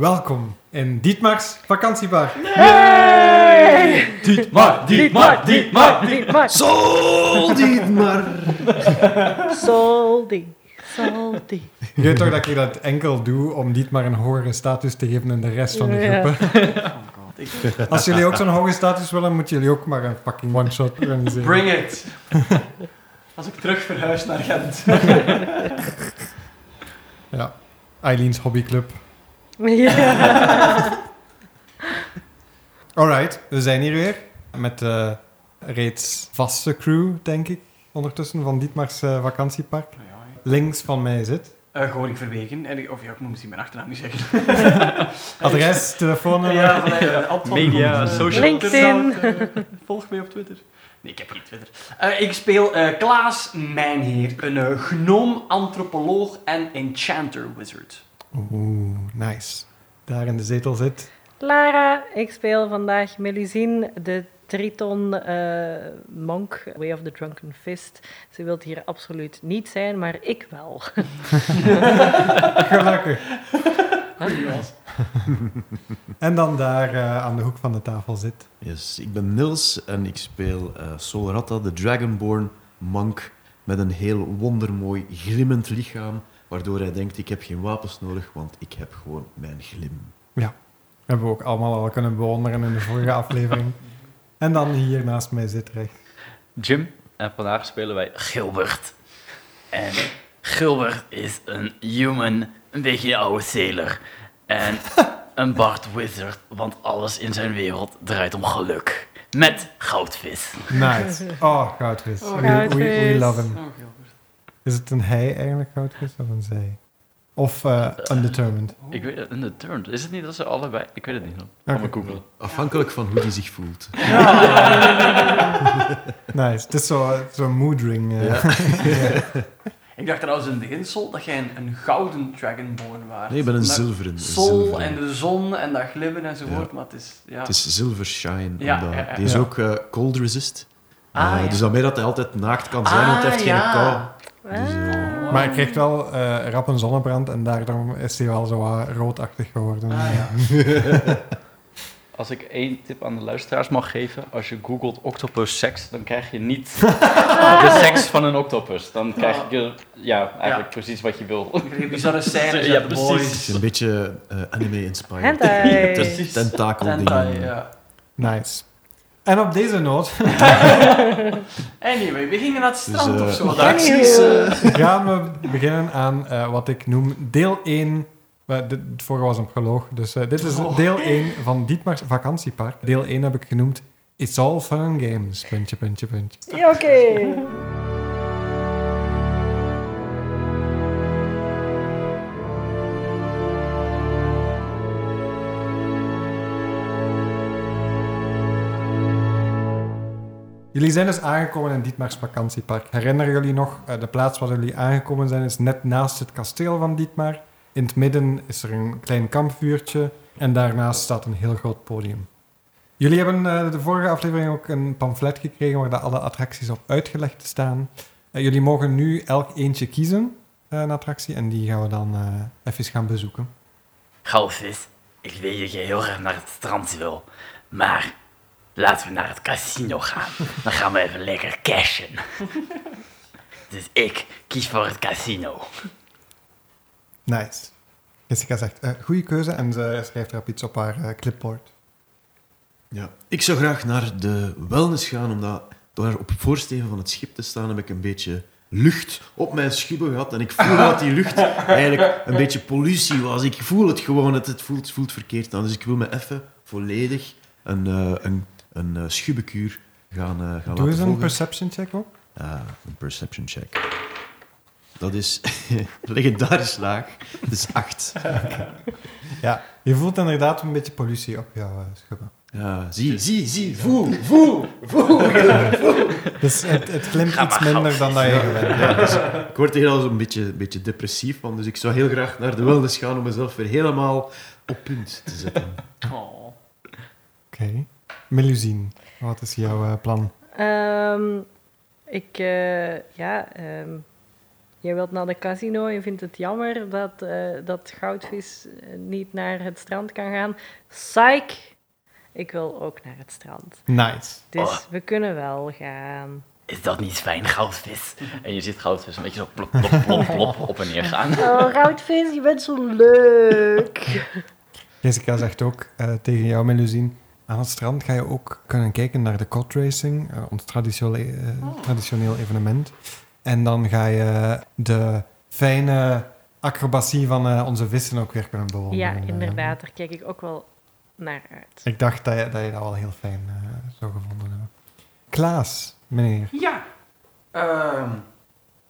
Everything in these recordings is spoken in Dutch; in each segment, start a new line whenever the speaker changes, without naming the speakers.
Welkom in Dietmar's vakantiepark.
Dietmar, Dietmar, Dietmar, Dietmar.
Sol Dietmar!
Salty, salty.
Je weet toch dat ik dat enkel doe om Dietmar een hogere status te geven dan de rest van de
Ja.
groepen. Als jullie ook zo'n hoge status willen, moeten jullie ook maar een fucking one-shot organiseren.
Bring it. Als ik terug verhuis naar Gent.
Ja. Eileen's hobbyclub.
Ja.
Alright, we zijn hier weer met de reeds vaste crew, denk ik, ondertussen van Dietmar's eh, vakantiepark. Links van mij zit.
Eh gewoon ik verwegen. En of ja, ik moet misschien mijn achternaam niet zeggen.
Adres, telefoonnummer.
ja, van, eh,
Media,
eh,
social.
LinkedIn.
Eh, volg mij op Twitter. Nee, ik heb geen Twitter. Eh, ik speel eh, Klaas Mijnheer, een eh, gnoom-antropoloog en enchanter wizard.
Oeh, nice. Daar in de zetel zit.
Lara, ik speel vandaag Melusine, de Triton eh, monk, Way of the Drunken Fist. Ze wil hier absoluut niet zijn, maar ik wel.
Gelukkig. En dan daar eh, aan de hoek van de tafel zit.
Yes, ik ben Nils en ik speel eh Solratta, de Dragonborn monk met een heel wondermooi glimmend lichaam, waardoor hij denkt ik heb geen wapens nodig, want ik heb gewoon mijn glim.
Hebben we ook allemaal al kunnen bewonderen in de vorige aflevering. En dan hier naast mij zit recht.
Jim. En vandaag spelen wij Gilbert. En Gilbert is een human, een beetje een oude sailor. En een Bard Wizard, want alles in zijn wereld draait om geluk. Met goudvis.
Nice. Oh, goudvis.
Oh,
we, we, we
goudvis.
love him.
Oh.
Is het een hij eigenlijk, goudvis, of een zij? Of eh, undetermined?
Ik weet het, Undetermined. Is het niet dat ze allebei... Ik weet het niet. Ga maar googlen.
Afhankelijk van hoe hij zich voelt.
Nice. Het is zo'n zo mood ring. eh.
Ja.
Ik dacht trouwens in de insel dat jij een, een gouden dragonborn was.
Nee, ik ben een zilveren.
Sol
zilveren.
en de zon en dat glimmen enzovoort,
Ja.
maar het is... Ja.
Het is Silver Shine.
Ja,
omdat-
ja, ja.
Die is
Ja.
ook eh, cold resist.
Ah,
Eh,
ja.
Dus daarmee dat hij altijd naakt kan zijn, want hij heeft geen
ja.
kou. Dus.
Maar hij krijgt wel eh, rap een zonnebrand en daardoor is hij wel zo wat roodachtig geworden.
Ah, ja.
Als ik één tip aan de luisteraars mag geven. Als je googelt octopus seks, dan krijg je niet de seks van een octopus. Dan krijg je ja, eigenlijk
Ja.
precies wat je wil.
Ik kreeg bizarre scènes
Ja, precies.
Een beetje eh, anime-inspired. Tentakel
Hentai, ja.
Nice. En op deze noot
Anyway, we gingen naar het
Dus,
strand
eh,
of zo.
de
daar.
acties, eh,
gaan we beginnen aan eh, wat ik noem deel 1. Eh, dit, het vorige was een proloog, dus eh, dit is
Oh.
deel 1 van Dietmar's vakantiepark. Deel 1 heb ik genoemd It's All Fun and Games. Puntje, puntje, puntje.
Ja, oké.
Jullie zijn dus aangekomen in Dietmar's vakantiepark. Herinneren jullie nog, eh, de plaats waar jullie aangekomen zijn is net naast het kasteel van Dietmar. In het midden is er een klein kampvuurtje en daarnaast staat een heel groot podium. Jullie hebben eh, de vorige aflevering ook een pamflet gekregen waar alle attracties op uitgelegd staan. Eh, jullie mogen nu elk eentje kiezen, een attractie, en die gaan we dan even gaan bezoeken.
Goudvis, ik weet dat je heel graag naar het strand wil. Maar laten we naar het casino gaan. Dan gaan we even lekker cashen. Dus ik kies voor het casino.
Nice. Jessica zegt, eh goede keuze, en ze schrijft erop iets op haar eh, clipboard.
Ja. Ik zou graag naar de wellness gaan, omdat door op het voorsteven van het schip te staan heb ik een beetje lucht op mijn schubben gehad. En ik voel dat die lucht eigenlijk een beetje pollutie was. Ik voel het gewoon, het, het, voelt, voelt verkeerd aan. Dus ik wil me even volledig een, eh, een, een eh, schubbenkuur gaan, eh, gaan
Doe
laten
eens een
volgen.
perception check ook.
Ah, een perception check. Dat is legendarisch laag. Dat is acht.
Ja, je voelt inderdaad een beetje pollutie op jouw uh, schubben.
Ja, zie, zie, zie, voel, voel, voel.
Dus het, het klimt iets minder dan dat je gewend bent.
Ja, dus ik word er heel een beetje, een beetje depressief van, dus ik zou heel graag naar de wellness gaan om mezelf weer helemaal op punt te zetten.
Oh.
Oké. Melusine, wat is jouw eh, plan?
Ehm, ik, eh, ja, ehm, Jij wilt naar de casino, je vindt het jammer dat, eh, dat Goudvis niet naar het strand kan gaan. Psych! Ik wil ook naar het strand.
Nice.
Dus
Oh.
we kunnen wel gaan.
Is dat niet fijn, goudvis? En je ziet goudvis een beetje zo plop, plop, plop, plop op en neer gaan.
Oh, Goudvis, je bent zo leuk!
Jessica zegt ook eh, tegen jou, Melusine, aan het strand ga je ook kunnen kijken naar de cod racing, eh, ons traditioneel, eh, traditioneel evenement. En dan ga je de fijne acrobatie van eh, onze vissen ook weer kunnen bewonderen.
Ja, inderdaad, daar kijk ik ook wel naar uit.
ik dacht dat je dat, je dat wel heel fijn zou gevonden hebben. Klaas, meneer.
Ja, ehm,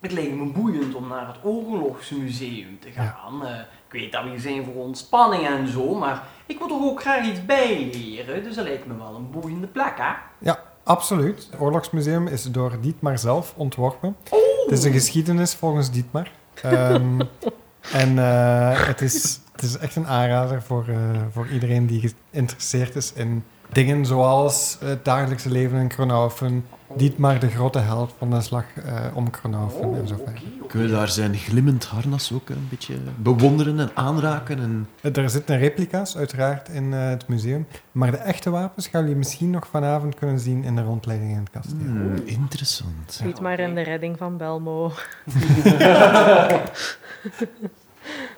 het leek me boeiend om naar het Oorlogsmuseum te gaan. Eh, ik weet dat we zijn voor ontspanning en zo, maar ik wil toch ook graag iets bijleren. Dus dat lijkt me wel een boeiende plek, hè?
Ja, absoluut. Het Oorlogsmuseum is door Dietmar zelf ontworpen. Het is een geschiedenis volgens Dietmar. Ehm, en eh, het, is, het is echt een aanrader voor, eh, voor iedereen die geïnteresseerd is in dingen zoals het dagelijkse leven in Kronaufen. Dietmar, de grote held van de slag eh, om Kronaufen en zo verder.
oké.
Kunnen we daar zijn glimmend harnas ook een beetje bewonderen en aanraken? En...
Er zitten replica's uiteraard in eh, het museum. Maar de echte wapens gaan jullie misschien nog vanavond kunnen zien in de rondleiding in het kasteel.
Hmm, interessant.
Ziet maar in de redding van Belmo.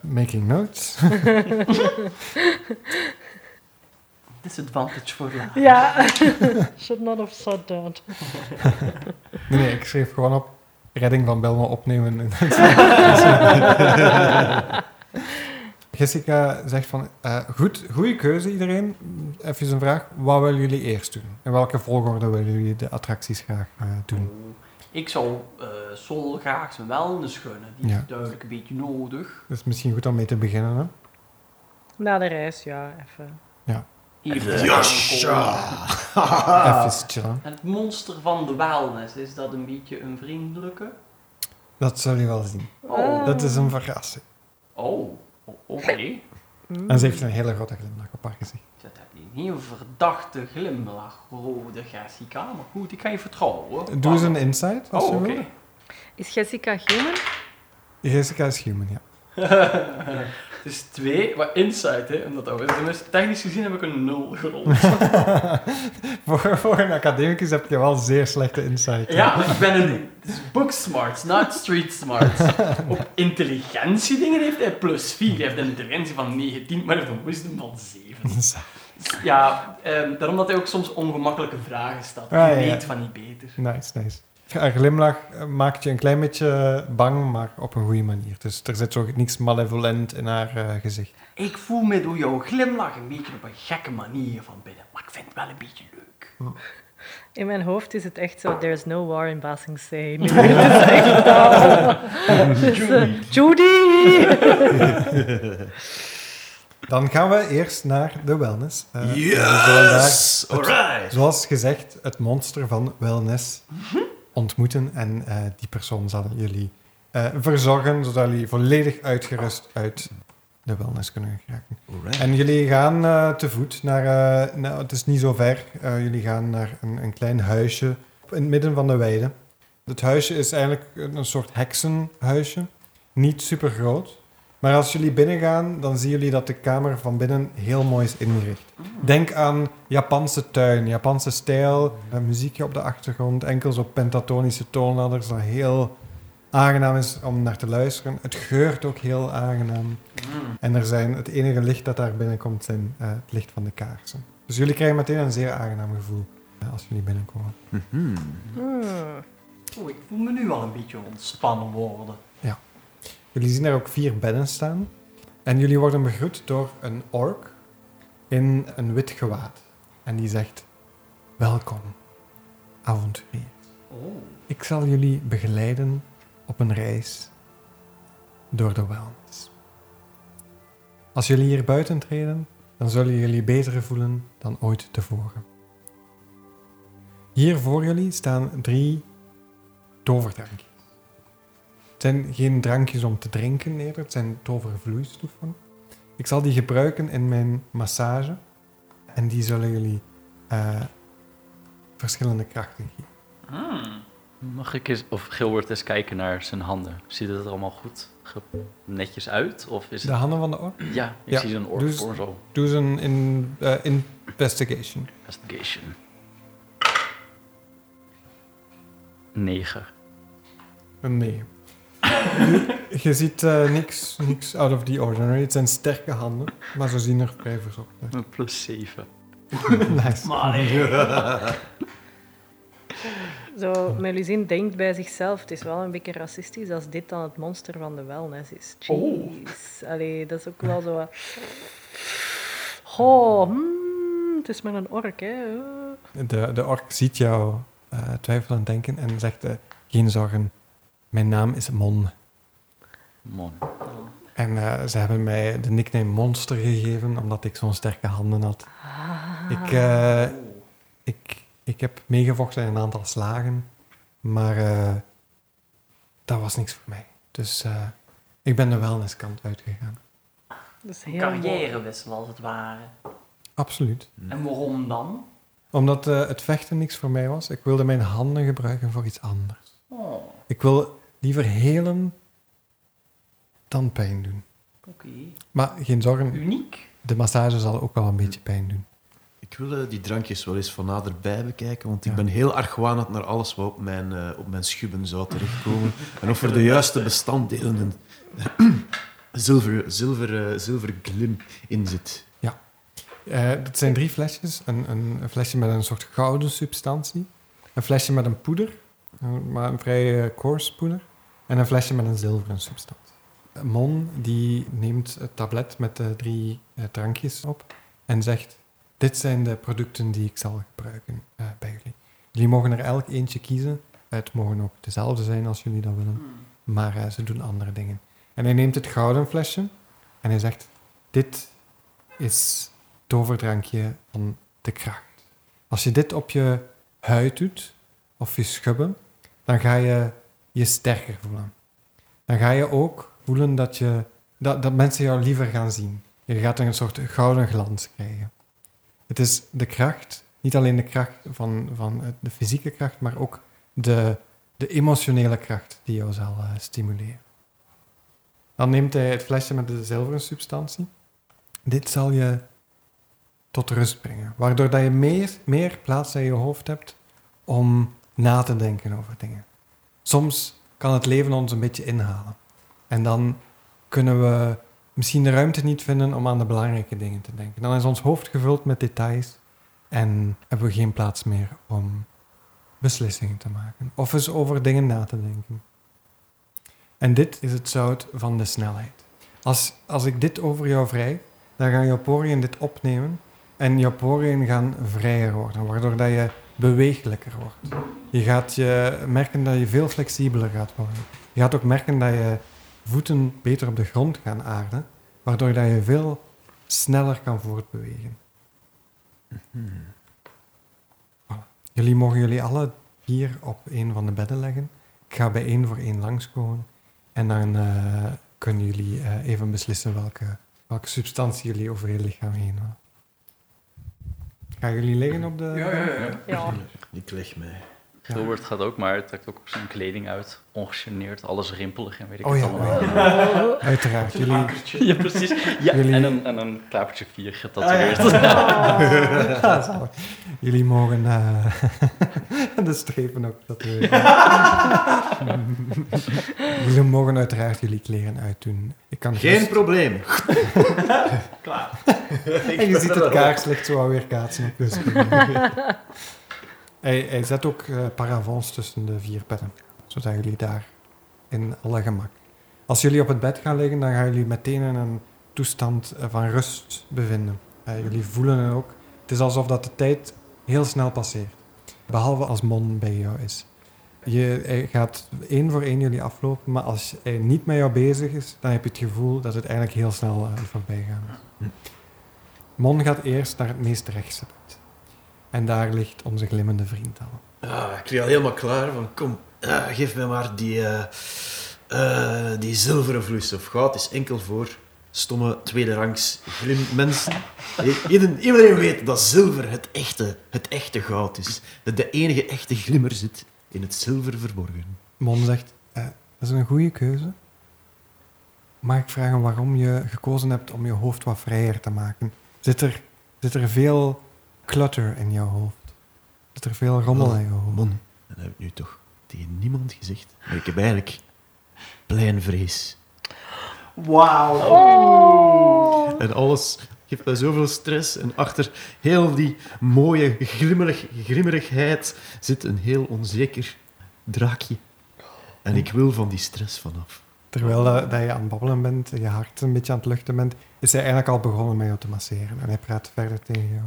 Making notes.
Disadvantage voor later.
Ja, should not have said that.
Nee, nee, ik schreef gewoon op redding van Belmo opnemen. Jessica zegt van, eh, goed, goede keuze iedereen. Even een vraag, wat willen jullie eerst doen? In welke volgorde willen jullie de attracties graag eh, doen?
Ik zou eh Sol graag zijn wellness gunnen. Die
Ja.
is duidelijk een beetje nodig.
Dat is misschien goed om mee te beginnen, hè?
Na de reis, ja, even.
Hier
Even-
Jasja!
Even
het monster van de wellness, is dat een beetje een vriendelijke?
Dat zul je wel zien.
Oh,
Dat is een verrassing.
oh. oké.
Hmm.
En ze heeft een hele grote glimlach op haar gezicht.
Dat heb je niet een verdachte glimlach, rode Jessica. Maar goed, ik ga je vertrouwen.
Doe eens een insight, als
Oh,
je
oké.
wil.
Is Jessica human?
Jessica is human, ja.
Het is twee, maar insight, hè. Omdat dat is. Dus technisch gezien heb ik een nul gerold.
voor, voor een academicus heb je wel zeer slechte insight. hè?
ja, ik ben een... Is book smart, not street smart. Op intelligentie dingen heeft hij plus 4. Hij heeft een intelligentie van 19, maar hij heeft een wisdom van 7. Ja, ehm, daarom dat hij ook soms ongemakkelijke vragen stelt.
Ah, ja, ja.
weet van niet beter.
Nice, nice. Haar glimlach eh, maakt je een klein beetje bang, maar op een goede manier. Dus er zit zo niks malevolent in haar eh, gezicht.
Ik voel me door jouw glimlach een beetje op een gekke manier van binnen. Maar ik vind het wel een beetje leuk.
In mijn hoofd is het echt zo, there's no war in Basing Sea. Nu is het eh, Judy!
Dan gaan we eerst naar de wellness. Eh, daar,
Yes! Alright!
zoals gezegd, het monster van wellness ontmoeten. En eh, die persoon zal jullie eh, verzorgen, zodat jullie volledig uitgerust uit de wellness kunnen geraken.
Alright.
En jullie gaan eh, te voet naar, nou, het is niet zo ver, jullie gaan naar een, een klein huisje in het midden van de weide. Het huisje is eigenlijk een soort heksenhuisje, niet super groot. Maar als jullie binnengaan, dan zien jullie dat de kamer van binnen heel mooi is ingericht. Denk aan Japanse tuin, Japanse stijl, een muziekje op de achtergrond, enkel zo pentatonische toonladders, dat heel aangenaam is om naar te luisteren. Het geurt ook heel aangenaam.
Mm.
En er zijn, het enige licht dat daar binnenkomt zijn eh, het licht van de kaarsen. Dus jullie krijgen meteen een zeer aangenaam gevoel eh, als jullie binnenkomen.
Mhm.
Hmm.
Oh, ik voel me nu al een beetje ontspannen worden.
Jullie zien daar ook vier bedden staan. En jullie worden begroet door een ork in een wit gewaad. En die zegt, welkom, avonturier.
Oh.
Ik zal jullie begeleiden op een reis door de wellness. Als jullie hier buiten treden, dan zullen jullie beter voelen dan ooit tevoren. Hier voor jullie staan drie toverdrankjes. Het zijn geen drankjes om te drinken eerder, het zijn tovervloeistoffen. Ik zal die gebruiken in mijn massage en die zullen jullie eh, verschillende krachten geven.
Hmm.
Mag ik eens, of Gilbert eens kijken naar zijn handen? Ziet het er allemaal goed netjes uit? Of is
De
het...
handen van de ork?
Ja, ik
Ja,
zie een
doe
ork voor zo.
Doe eens een in, eh, investigation.
Investigation. 9.
Een nee. je, ziet eh, niks, niks out of the ordinary. Het zijn sterke handen, maar ze zien er vrij uit.
Een plus 7.
nice.
Maar nee.
Zo, Melusine denkt bij zichzelf, het is wel een beetje racistisch als dit dan het monster van de wellness is.
Oh.
Jeez. Allee, dat is ook wel zo... wat- Oh, hmm, het is maar een ork, hè. Oh.
De, de ork ziet jou eh twijfelend denken en zegt: eh, Geen zorgen, mijn naam is Mon.
Man.
En eh, ze hebben mij de nickname Monster gegeven omdat ik zo'n sterke handen had. Ik, eh, ik, ik heb meegevochten in een aantal slagen, maar eh, dat was niks voor mij. Dus eh, ik ben de wellnesskant uitgegaan.
Dat is heel
carrièrewissel als het ware.
Absoluut.
En waarom dan?
Omdat eh, het vechten niks voor mij was. Ik wilde mijn handen gebruiken voor iets anders.
Oh,
Ik wil liever helen dan pijn doen.
oké.
Maar geen zorgen,
Uniek.
de massage zal ook wel een beetje pijn doen.
Ik wil eh, die drankjes wel eens van naderbij bekijken, want ik
Ja.
ben heel argwanend naar alles wat op mijn, eh, op mijn schubben zou terechtkomen. en of er de juiste bestanddelen, een zilver, zilver, eh, zilver glim in zit.
Eh dat zijn drie flesjes. Een, een, een flesje met een soort gouden substantie. Een flesje met een poeder, eh, maar een vrij eh, coarse poeder. En een flesje met een zilveren substantie. Mon die neemt het tablet met de drie eh, drankjes op en zegt: Dit zijn de producten die ik zal gebruiken eh, bij jullie. Jullie mogen er elk eentje kiezen. Het mogen ook dezelfde zijn als jullie dat willen.
Hmm.
Maar eh, ze doen andere dingen. En hij neemt het gouden flesje en hij zegt: Dit is toverdrankje van de kracht. Als je dit op je huid doet, of je schubben, dan ga je je sterker voelen. Dan ga je ook voelen dat, je, dat, dat mensen jou liever gaan zien. Je gaat een soort gouden glans krijgen. Het is de kracht, niet alleen de kracht van, van de fysieke kracht, maar ook de, de emotionele kracht die jou zal eh, stimuleren. Dan neemt hij het flesje met de zilveren substantie. Dit zal je tot rust brengen, waardoor dat je meer, meer plaats in je hoofd hebt om na te denken over dingen. Soms kan het leven ons een beetje inhalen. En dan kunnen we misschien de ruimte niet vinden om aan de belangrijke dingen te denken. Dan is ons hoofd gevuld met details en hebben we geen plaats meer om beslissingen te maken. Of eens over dingen na te denken. En dit is het zout van de snelheid. Als, als ik dit over jou vrij, dan gaan jouw poriën dit opnemen en jouw poriën gaan vrijer worden, waardoor dat je beweeglijker wordt. Je gaat je merken dat je veel flexibeler gaat worden. Je gaat ook merken dat je voeten beter op de grond gaan aarden, waardoor dat je veel sneller kan voortbewegen. Voilà. Jullie mogen jullie alle vier op een van de bedden leggen. Ik ga bij één voor één langskomen en dan eh, kunnen jullie eh, even beslissen welke, welke substantie jullie over je lichaam heen willen. Gaan jullie liggen op de...
Ja, ja, ja.
Ja.
Ik leg mij.
Gilbert gaat ook, maar hij trekt ook zijn kleding uit. Ongegeneerd, alles rimpelig en weet ik
Oh
het
ja.
allemaal.
Uiteraard. Jullie,
Ja, precies. Ja,
Jullie-
en, een, en een klavertje 4 getatoeëerd.
Ah, jullie mogen eh, de strepen ook dat Jullie mogen uiteraard jullie kleren uitdoen. Ik kan
Geen
gerust-
probleem.
Klaar.
En je ziet het kaarslicht zo alweer kaatsen op schoenen. Hij, hij zet ook eh, paravents tussen de vier bedden, zodat jullie daar in alle gemak. Als jullie op het bed gaan liggen, dan gaan jullie meteen in een toestand eh, van rust bevinden. Eh, jullie voelen het ook. Het is alsof dat de tijd heel snel passeert. Behalve als Mon bij jou is. Je, hij gaat één voor één jullie aflopen, maar als hij niet met jou bezig is, dan heb je het gevoel dat het eigenlijk heel snel eh, voorbij gaat. Mon gaat eerst naar het meest rechtse bed. En daar ligt onze glimmende vriend al.
Ah, ik lig al helemaal klaar. Van, kom, ah, geef mij maar die, eh, eh, die zilveren vloeistof. Goud is enkel voor stomme tweederangs glim mensen. Iedereen, iedereen weet dat zilver het echte, het echte goud is. Dat de enige echte glimmer zit in het zilver verborgen.
Mon zegt, eh, dat is een goede keuze. Mag ik vragen waarom je gekozen hebt om je hoofd wat vrijer te maken? Zit er, zit er veel clutter in jouw hoofd? Zit er veel rommel
Oh,
in jouw hoofd?
Mon, dat heb ik nu toch tegen niemand gezegd. Maar ik heb eigenlijk pleinvrees.
Wauw.
En alles geeft mij zoveel stress. En achter heel die mooie grimmerig, grimmerigheid zit een heel onzeker draakje. En ik wil van die stress vanaf.
Terwijl dat, dat je aan het babbelen bent, je hart een beetje aan het luchten bent, is hij eigenlijk al begonnen met jou te masseren. En hij praat verder tegen jou.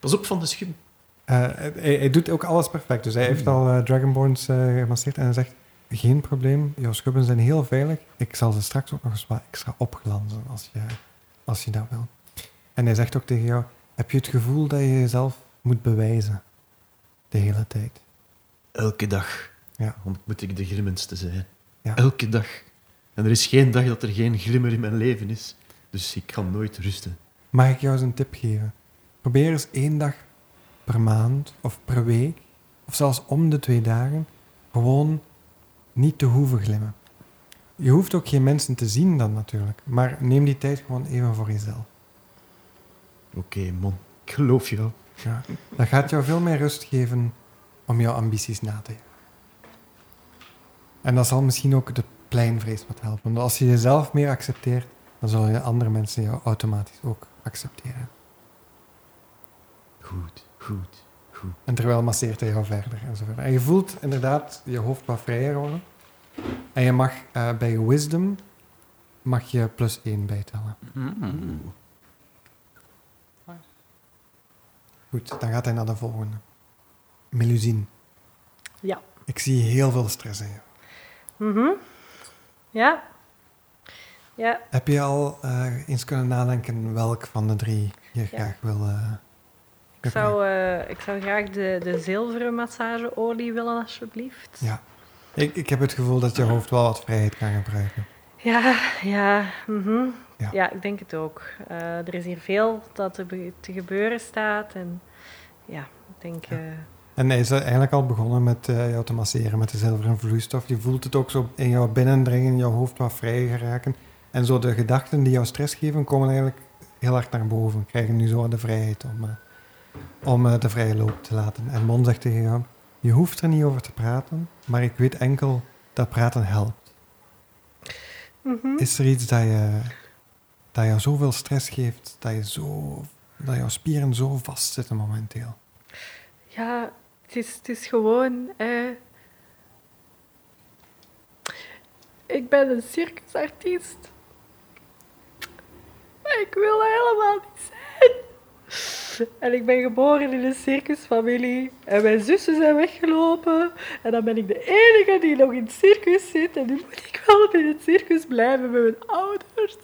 Pas op van de schub.
Eh, hij, hij doet ook alles perfect. Dus hij heeft al eh, Dragonborns eh, gemasseerd en hij zegt: Geen probleem, jouw schubben zijn heel veilig. Ik zal ze straks ook nog eens wat extra opglanzen als je, als je dat wil. En hij zegt ook tegen jou: Heb je het gevoel dat je jezelf moet bewijzen de hele tijd?
Elke dag
Ja.
moet ik de grimmendste zijn.
Ja.
Elke dag. En er is geen dag dat er geen glimmer in mijn leven is. Dus ik kan nooit rusten.
Mag ik jou eens een tip geven? Probeer eens één dag per maand of per week, of zelfs om de twee dagen, gewoon niet te hoeven glimmen. Je hoeft ook geen mensen te zien dan natuurlijk, maar neem die tijd gewoon even voor jezelf.
Oké, man. Ik geloof jou.
Ja. Dat gaat jou veel meer rust geven om jouw ambities na te jagen. En dat zal misschien ook de pleinvrees wat helpen. Want als je jezelf meer accepteert, dan zullen je andere mensen jou automatisch ook accepteren.
Goed, goed, goed.
En terwijl masseert hij jou verder en zo verder. En je voelt inderdaad je hoofd wat vrijer worden. En je mag eh, bij wisdom mag je plus 1 bijtellen.
Mm.
Goed, dan gaat hij naar de volgende. Melusine.
Ja.
Ik zie heel veel stress in je.
Mhm. Ja. Ja.
Heb je al eh, eens kunnen nadenken welk van de drie je graag wil... eh,
Ik zou, eh, ik zou graag de, de zilveren massageolie willen, alsjeblieft.
Ja. Ik, ik heb het gevoel dat je hoofd wel wat vrijheid kan gebruiken.
Ja, ja, mhm.
Ja.
ja. ik denk het ook. Eh, er is hier veel dat er te gebeuren staat. En ja, ik denk...
Ja.
eh,
En hij is eigenlijk al begonnen met jou te masseren met de zilveren vloeistof. Je voelt het ook zo in jou binnendringen, in jouw hoofd wat vrijer geraken. En zo de gedachten die jou stress geven, komen eigenlijk heel hard naar boven. Krijgen nu zo de vrijheid om, om eh, de vrije loop te laten. En Mon zegt tegen jou, je hoeft er niet over te praten, maar ik weet enkel dat praten helpt.
mhm.
Is er iets dat, je, dat jou zoveel stress geeft, dat, je zo, dat jouw spieren zo vastzitten momenteel?
Ja, het is, het is gewoon... eh, ik ben een circusartiest. Maar ik wil helemaal niet zijn. En ik ben geboren in een circusfamilie. En mijn zussen zijn weggelopen. En dan ben ik de enige die nog in het circus zit. En nu moet ik wel in het circus blijven met mijn ouders.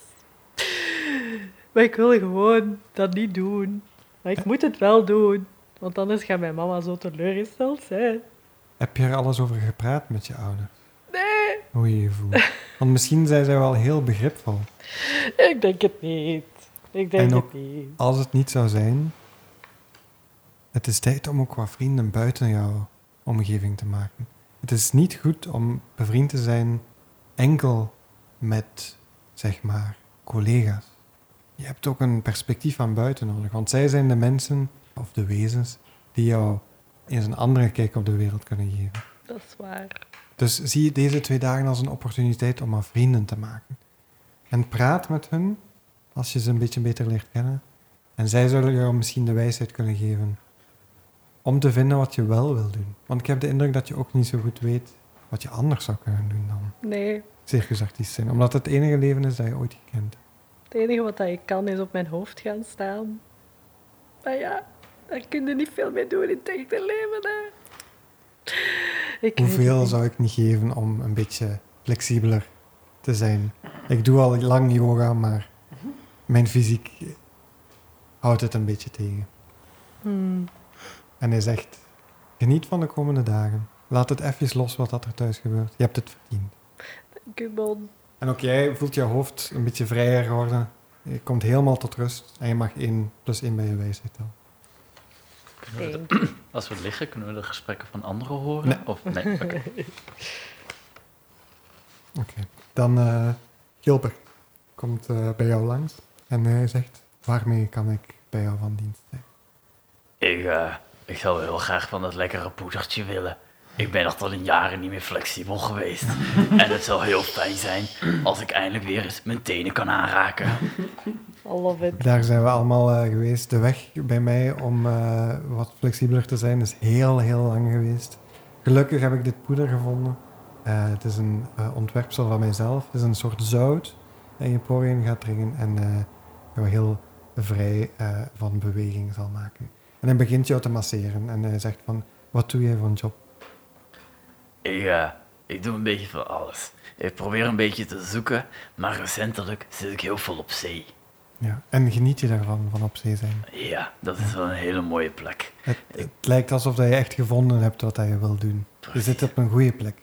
Maar ik wil gewoon dat niet doen. Maar ik moet het wel doen. Want anders gaat mijn mama zo teleurgesteld zijn.
Heb je er alles over gepraat met je ouders?
Nee,
Hoe je je voelt? Want misschien zijn zij wel heel begripvol.
ik denk het niet. Ik denk
En ook-
het niet.
Als het niet zou zijn, het is tijd om ook wat vrienden buiten jouw omgeving te maken. Het is niet goed om bevriend te zijn enkel met, zeg maar, collega's. Je hebt ook een perspectief van buiten nodig, want zij zijn de mensen of de wezens die jou eens een andere kijk op de wereld kunnen geven.
Dat is waar.
Dus zie deze twee dagen als een opportuniteit om wat vrienden te maken. En praat met hen als je ze een beetje beter leert kennen. En zij zullen jou misschien de wijsheid kunnen geven om te vinden wat je wel wil doen. Want ik heb de indruk dat je ook niet zo goed weet wat je anders zou kunnen doen dan
Nee,
circusartiest zijn. Omdat het enige leven is dat je ooit gekend hebt.
het enige wat ik kan is op mijn hoofd gaan staan. Maar ja, daar kun je niet veel mee doen in het echte leven. Hè. Ik
Hoeveel zou ik niet geven om een beetje flexibeler te zijn? Ik doe al lang yoga, maar mijn fysiek houdt het een beetje tegen.
Hmm.
En hij zegt, geniet van de komende dagen. Laat het even los wat dat er thuis gebeurt. Je hebt het verdiend.
Dank u, Bon.
En ook jij voelt je hoofd een beetje vrijer worden. Je komt helemaal tot rust en je mag één plus één bij je wijsheid tellen.
Kunnen we
Thank
de- als we liggen, kunnen we de gesprekken van anderen horen?
Nee.
Of nee? Oké.
Oké. Dan eh, Gilbert komt eh, bij jou langs en hij zegt, waarmee kan ik bij jou van dienst zijn?
Ik, eh, ik zou heel graag van dat lekkere poedertje willen. Ik ben nog tot in jaren niet meer flexibel geweest. en het zou heel fijn zijn als ik eindelijk weer eens mijn tenen kan aanraken.
I love it.
Daar zijn we allemaal eh, geweest. De weg bij mij om eh, wat flexibeler te zijn is heel, heel lang geweest. Gelukkig heb ik dit poeder gevonden. Eh, het is een eh, ontwerpsel van mijzelf. Het is een soort zout dat je poriën gaat dringen en eh jou heel vrij eh, van beweging zal maken. En hij begint jou te masseren en hij zegt van, wat doe jij voor een job?
Ik, eh, ik doe een beetje van alles. Ik probeer een beetje te zoeken, maar recentelijk zit ik heel veel op zee.
Ja. En geniet je daarvan, van op zee zijn?
Ja, dat is wel een hele mooie plek.
Het, het lijkt alsof dat je echt gevonden hebt wat dat je wil doen. Je zit op een goede plek.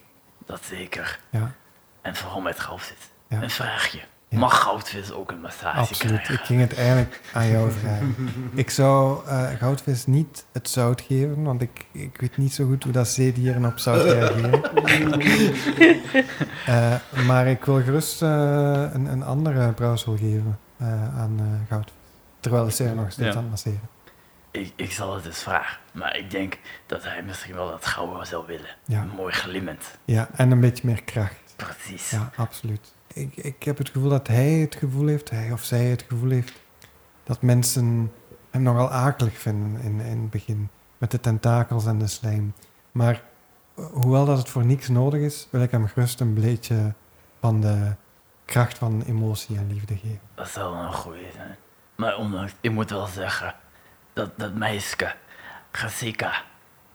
Dat zeker.
Ja,
En vooral met goudvis.
Ja.
Een vraagje.
Ja.
Mag goudvis ook een massage
absoluut.
krijgen?
Ik ging het eigenlijk aan jou vragen. Ik zou eh, goudvis niet het zout geven, want ik, ik weet niet zo goed hoe dat zeedieren op zout reageren. Eh, maar ik wil gerust eh, een, een andere brouwsel geven aan goudvis. Terwijl ze er nog steeds
Ja.
aan het masseren.
Ik, ik zal het eens vragen. Maar ik denk dat hij misschien wel dat gouden zou willen.
Ja.
Mooi glimmend.
Ja, en een beetje meer kracht.
Precies.
Ja, absoluut. Ik, ik heb het gevoel dat hij het gevoel heeft, hij of zij het gevoel heeft, dat mensen hem nogal akelig vinden in, in het begin. Met de tentakels en de slijm. Maar eh, hoewel dat het voor niks nodig is, wil ik hem gerust een beetje van de kracht van emotie en liefde geven.
Dat zou wel een goeie zijn. Maar ondanks, ik moet wel zeggen, dat, dat meisje, Jessica,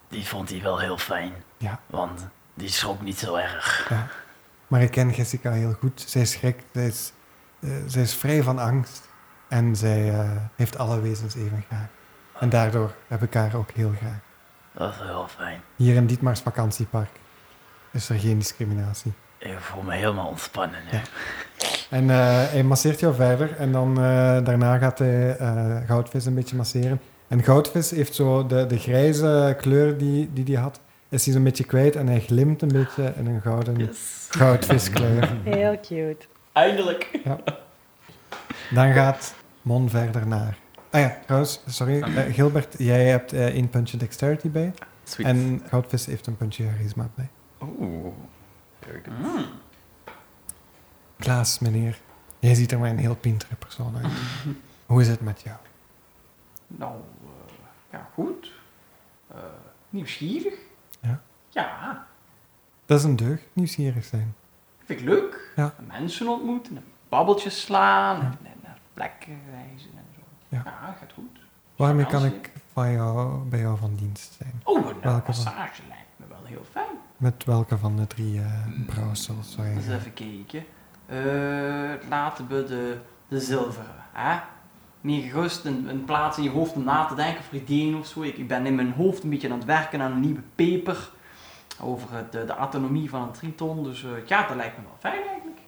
die vond hij wel heel fijn.
Ja.
Want die schrok niet zo erg.
Ja. Maar ik ken Jessica heel goed. Zij schrikt, zij is, eh, zij is vrij van angst. En zij eh, heeft alle wezens even graag. En daardoor heb ik haar ook heel graag.
Dat is wel heel fijn.
Hier in Dietmars vakantiepark is er geen discriminatie.
Ik voel me helemaal ontspannen. nu.
Ja. En eh, hij masseert jou verder en dan daarna gaat hij goudvis een beetje masseren. En goudvis heeft zo de, de grijze kleur die die hij had, is hij zo'n beetje kwijt en hij glimt een beetje in een gouden
Yes.
goudviskleur.
Heel cute.
Eindelijk.
Dan gaat Mon verder naar... Ah ja, trouwens, sorry. eh, Gilbert, jij hebt eh, één puntje dexterity bij.
Sweet.
En goudvis heeft een puntje charisma bij.
Oeh. Very good.
Mm.
Klaas, meneer. Jij ziet er maar een heel pintere persoon uit. Hoe is het met jou?
Nou, eh, ja, goed. Eh, nieuwsgierig.
Ja.
Ja,
Dat is een deugd, nieuwsgierig zijn.
vind ik leuk.
Ja.
Mensen ontmoeten, en babbeltjes slaan, en, en naar plekken reizen en zo.
Ja.
Ja, gaat goed.
Waarmee kan ik van jou, bij jou van dienst zijn?
Oh, een
Welke van?
massage lijkt me wel heel fijn.
Met welke van de drie brouwsels zou je
Eens even kijken. Eh, laten we de, de zilveren. Hè? Meer gerust een, een plaats in je hoofd om na te denken voor ideeën of zo. Ik, ik ben in mijn hoofd een beetje aan het werken aan een nieuwe paper. Over het, de, de autonomie van een triton. Dus eh, ja, dat lijkt me wel fijn eigenlijk.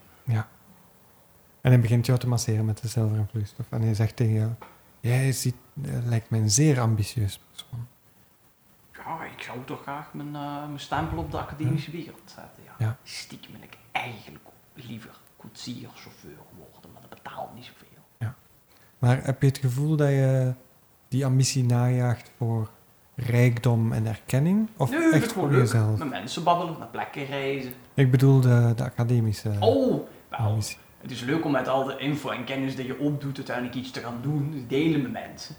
En hij begint jou te masseren met de zilveren vloeistof. En hij zegt tegen jou... Jij ziet, eh, lijkt mij een zeer ambitieus persoon.
Ja, ik zou toch graag mijn, eh, mijn stempel op de academische wereld zetten. Ja.
Ja.
Stiekem wil ik eigenlijk liever koetsier, chauffeur worden, maar dat betaalt niet zoveel.
Maar heb je het gevoel dat je die ambitie najaagt voor rijkdom en erkenning? Of
Nee, dat is
echt
gewoon
voor
leuk.
jezelf?
Met mensen babbelen, naar plekken reizen.
Ik bedoel de, de academische
Oh, wel. Het is leuk om met al de info en kennis die je opdoet uiteindelijk iets te gaan doen, delen met mensen.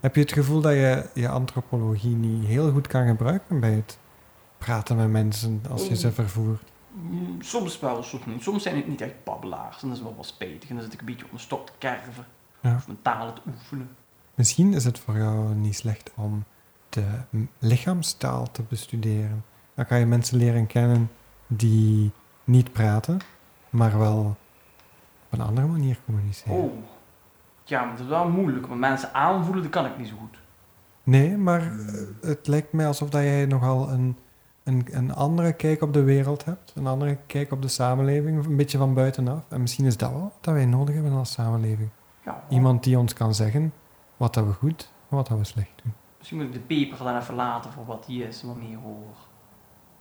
Heb je het gevoel dat je je antropologie niet heel goed kan gebruiken bij het praten met mensen als je ze vervoert?
Mm, Soms wel, soms niet. Soms zijn het niet echt babbelaars en dat is wel wat spijtig. En dan zit ik een beetje op mijn stok te kerven.
Ja.
Of talen te oefenen.
Misschien is het voor jou niet slecht om de lichaamstaal te bestuderen. Dan kan je mensen leren kennen die niet praten, maar wel op een andere manier communiceren.
Oh. Ja, maar dat is wel moeilijk. Want mensen aanvoelen, dat kan ik niet zo goed.
Nee, maar eh, het lijkt mij alsof dat jij nogal een, een, een andere kijk op de wereld hebt. Een andere kijk op de samenleving, een beetje van buitenaf. En misschien is dat wel wat wij nodig hebben als samenleving.
Ja,
Iemand die ons kan zeggen wat dat we goed en wat dat we slecht doen.
Misschien moet ik de peper dan even laten voor wat die is, wat meer hoor.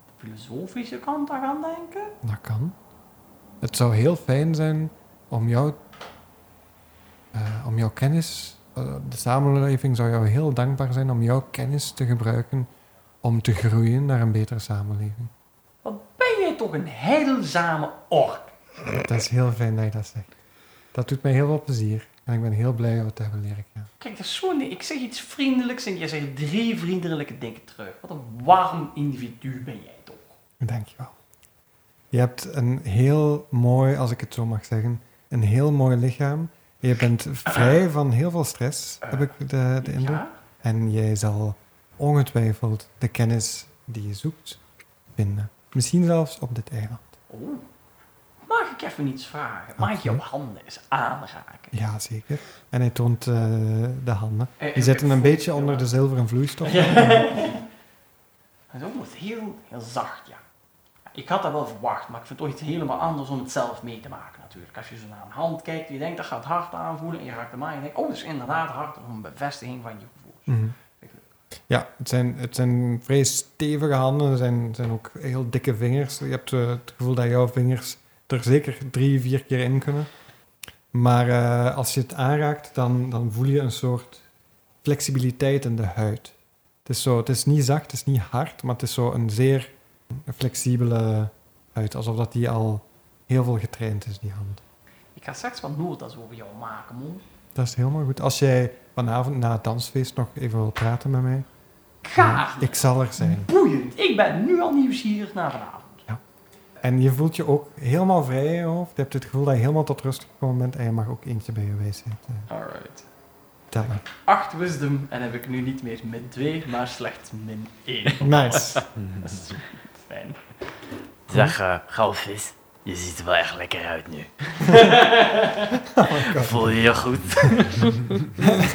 De filosofische kant aan gaan denken.
Dat kan. Het zou heel fijn zijn om jou, eh, om jouw kennis, eh, de samenleving zou jou heel dankbaar zijn om jouw kennis te gebruiken om te groeien naar een betere samenleving.
Wat ben jij toch een heilzame ork?
Dat is heel fijn dat je dat zegt. Dat doet mij heel veel plezier en ik ben heel blij jou te hebben leren kennen.
Kijk, dat is zo. Ik zeg iets vriendelijks en jij zegt drie vriendelijke dingen terug. Wat een warm individu ben jij toch?
Dankjewel. Je hebt een heel mooi, als ik het zo mag zeggen, een heel mooi lichaam. Je bent vrij van heel veel stress, heb ik de, de indruk.
Ja?
En jij zal ongetwijfeld de kennis die je zoekt vinden. Misschien zelfs op dit eiland.
Oh. Ik even iets vragen? Mag ik jouw handen eens aanraken?
Ja, zeker. En hij toont eh, de handen.
Eh,
Die zitten een beetje onder de zilveren vloeistof.
Het is ook nog heel, heel zacht, ja. Ik had dat wel verwacht, maar ik vind het toch iets helemaal anders om het zelf mee te maken natuurlijk. Als je zo naar een hand kijkt, je denkt dat gaat hard aanvoelen en je raakt hem aan en je denkt, oh, dat is inderdaad hard. Een bevestiging van je gevoel.
Mhm. Ja, het zijn, het zijn vrij stevige handen. Er zijn, zijn ook heel dikke vingers. Je hebt eh, het gevoel dat jouw vingers er zeker drie, vier keer in kunnen. Maar eh, als je het aanraakt, dan, dan voel je een soort flexibiliteit in de huid. Het is, zo, het is niet zacht, het is niet hard, maar het is zo een zeer flexibele huid. Alsof dat die al heel veel getraind is, die hand.
Ik ga straks wat notas over jou maken, man.
Dat is helemaal goed. Als jij vanavond na het dansfeest nog even wil praten met mij,
Gaaf!
ik zal er zijn.
Boeiend! Ik ben nu al nieuwsgierig naar vanavond.
En je voelt je ook helemaal vrij in je hoofd. Je hebt het gevoel dat je helemaal tot rust gekomen bent. En je mag ook eentje bij je wijsheid eh,
Alright.
tellen.
Acht wisdom en heb ik nu niet meer min 2, maar slechts min 1.
Nice.
Dat is zo fijn.
Zeg, eh Goudvis, je ziet er wel echt lekker uit nu. Voel je je goed?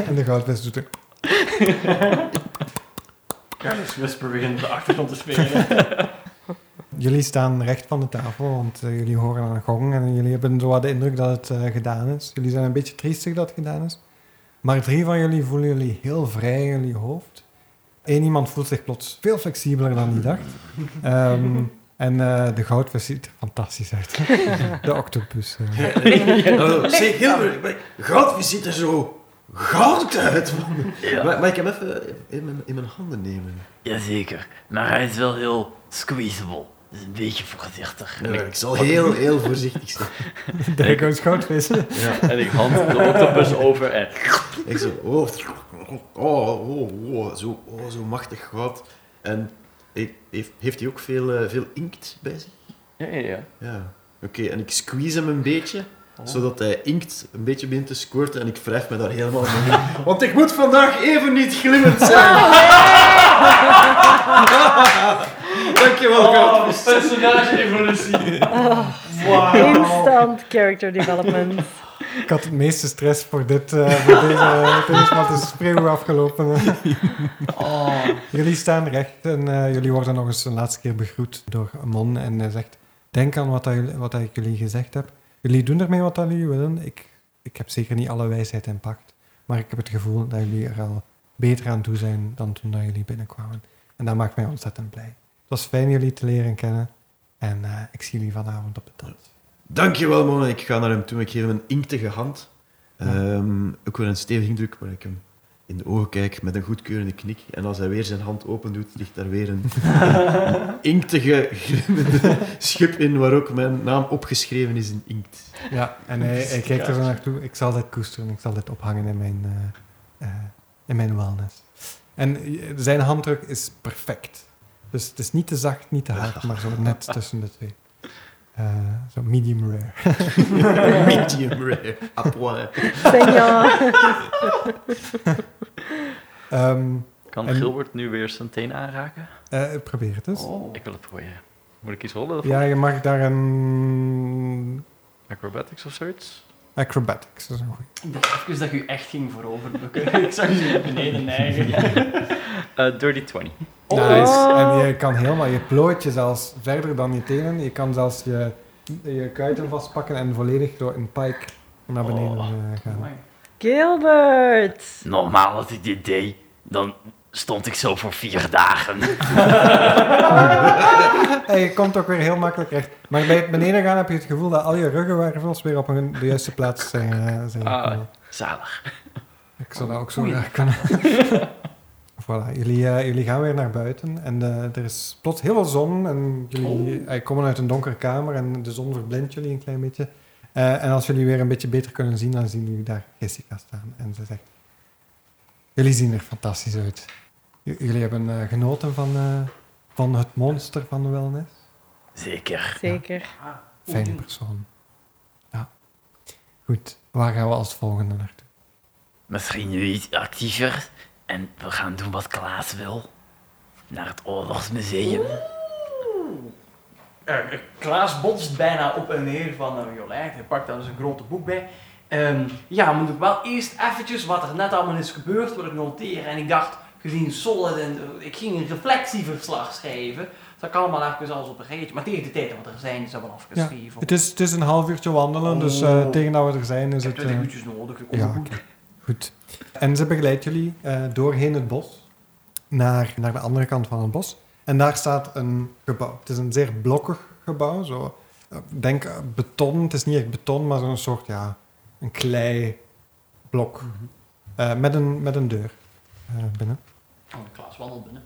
en de goudvis doet er...
Carlos Whisper begint op de achtergrond te spelen.
Jullie staan recht van de tafel, want eh, jullie horen een gong. En jullie hebben zo wat de indruk dat het eh, gedaan is. Jullie zijn een beetje triestig dat het gedaan is. Maar drie van jullie voelen jullie heel vrij in jullie hoofd. Eén iemand voelt zich plots veel flexibeler dan die dacht. Ehm, en eh, de goudvis ziet er fantastisch uit. de octopus.
Oh, zeg, maar goudvis ziet er zo goud uit.
Ja,
Maar, maar ik hem even in mijn, in mijn handen nemen.
jazeker. Maar hij is wel heel squeezable. Dus een beetje voorzichtig. En ik,
zal heel, heel voorzichtig zijn.
There goes goudvis.
Ja.
en ik hand de octopus over en...
Ik zo, oh, oh, oh, oh, zo, oh, zo machtig goud. En he- heeft, heeft hij ook veel, eh, veel inkt bij zich?
Ja, ja, ja.
Ja. Oké, en ik squeeze hem een beetje, zodat hij inkt een beetje begint te squirten en ik wrijf me daar helemaal mee. Want ik moet vandaag even niet glimmend zijn. Dankjewel, goudvis.
personage-evolutie.
Instant character development.
Ik had het meeste stress voor, dit, eh, voor deze deze wat is spreeuw afgelopen.
Oh.
jullie staan recht en eh, jullie worden nog eens een laatste keer begroet door Mon. En hij zegt, denk aan wat, dat jullie- wat dat ik jullie gezegd heb. Jullie doen ermee wat jullie willen. Ik, ik heb zeker niet alle wijsheid in pacht. Maar ik heb het gevoel dat jullie er al beter aan toe zijn dan toen dat jullie binnenkwamen. En dat maakt mij ontzettend blij. Het was fijn jullie te leren kennen. En eh, ik zie jullie vanavond op de dans.
Dankjewel, man. Ik ga naar hem toe. Ik geef hem een inktige hand. Ehm, ook weer een stevige indruk, maar ik hem in de ogen kijk met een goedkeurende knik. En als hij weer zijn hand open doet, ligt daar weer een, een inktige, glimmende schub in, waar ook mijn naam opgeschreven is in inkt.
Ja, en hij, hij kijkt er zo naartoe. Ik zal dit koesteren, ik zal dit ophangen in mijn, eh, eh, in mijn wellness. En zijn handdruk is perfect. Dus het is niet te zacht, niet te hard, maar zo net tussen de twee. Eh, zo medium rare.
Medium rare. À point.
Senja.
Ehm,
Kan
En-
Gilbert nu weer zijn teen aanraken?
eh, probeer het eens.
Oh.
Ik wil het proberen. Moet ik iets rollen? Of
Ja, je mag daar een
Acrobatics of zoiets?
Acrobatics. Dat is een goeie.
Ik dacht even dat je echt ging vooroverbukken. Ik zag je beneden neigen.
Eh dirty 20.
Nice. En je kan helemaal, je plooit je zelfs verder dan je tenen. Je kan zelfs je, je kuiten vastpakken en volledig door een pike naar beneden
Oh.
eh, gaan.
Gilbert.
Normaal als ik dit deed, dan stond ik zo voor vier dagen.
En je komt ook weer heel makkelijk recht. Maar bij het beneden gaan heb je het gevoel dat al je ruggenwervels weer op hun, de juiste plaats zijn, eh, zijn
Ah. Zalig.
Ik zou dat ook zo graag kunnen. voilà, jullie, eh, jullie gaan weer naar buiten en eh, er is plots heel veel zon en jullie eh, komen uit een donkere kamer en de zon verblindt jullie een klein beetje. Eh, en als jullie weer een beetje beter kunnen zien, dan zien jullie daar Jessica staan en ze zegt, jullie zien er fantastisch uit. J- jullie hebben eh, genoten van, eh, van het monster van de wellness.
Zeker.
Zeker.
Ah,
Fijne
oeh.
persoon. Ja. Goed, waar gaan we als volgende naartoe?
Misschien nu iets actiever. En we gaan doen wat Klaas wil. Naar het Oorlogsmuseum.
Eh, eh, Klaas botst bijna op en neer van uh, Jolijn. Hij pakt daar dus een grote boek bij. Ehm, ja, moet ik wel eerst eventjes wat er net allemaal is gebeurd, wil ik noteren. En ik dacht, gezien Solid en eh, ik ging een reflectieverslag schrijven. Dat kan allemaal even alles op een rijtje. Maar tegen de tijd dat we er zijn, is dat wel afgeschreven.
Het is, het is een half uurtje wandelen, dus eh,
Oh.
tegen dat we er zijn is
ik heb
het...
20
eh,
minuutjes nodig.
Ja,
goed.
oké. goed. En ze begeleidt jullie eh, doorheen het bos naar, naar de andere kant van het bos. En daar staat een gebouw. Het is een zeer blokkig gebouw. Zo, denk beton. Het is niet echt beton, maar zo'n soort, ja, een klei blok. Eh, met, een, met een deur eh, binnen.
Oh, Klaas wandelt binnen.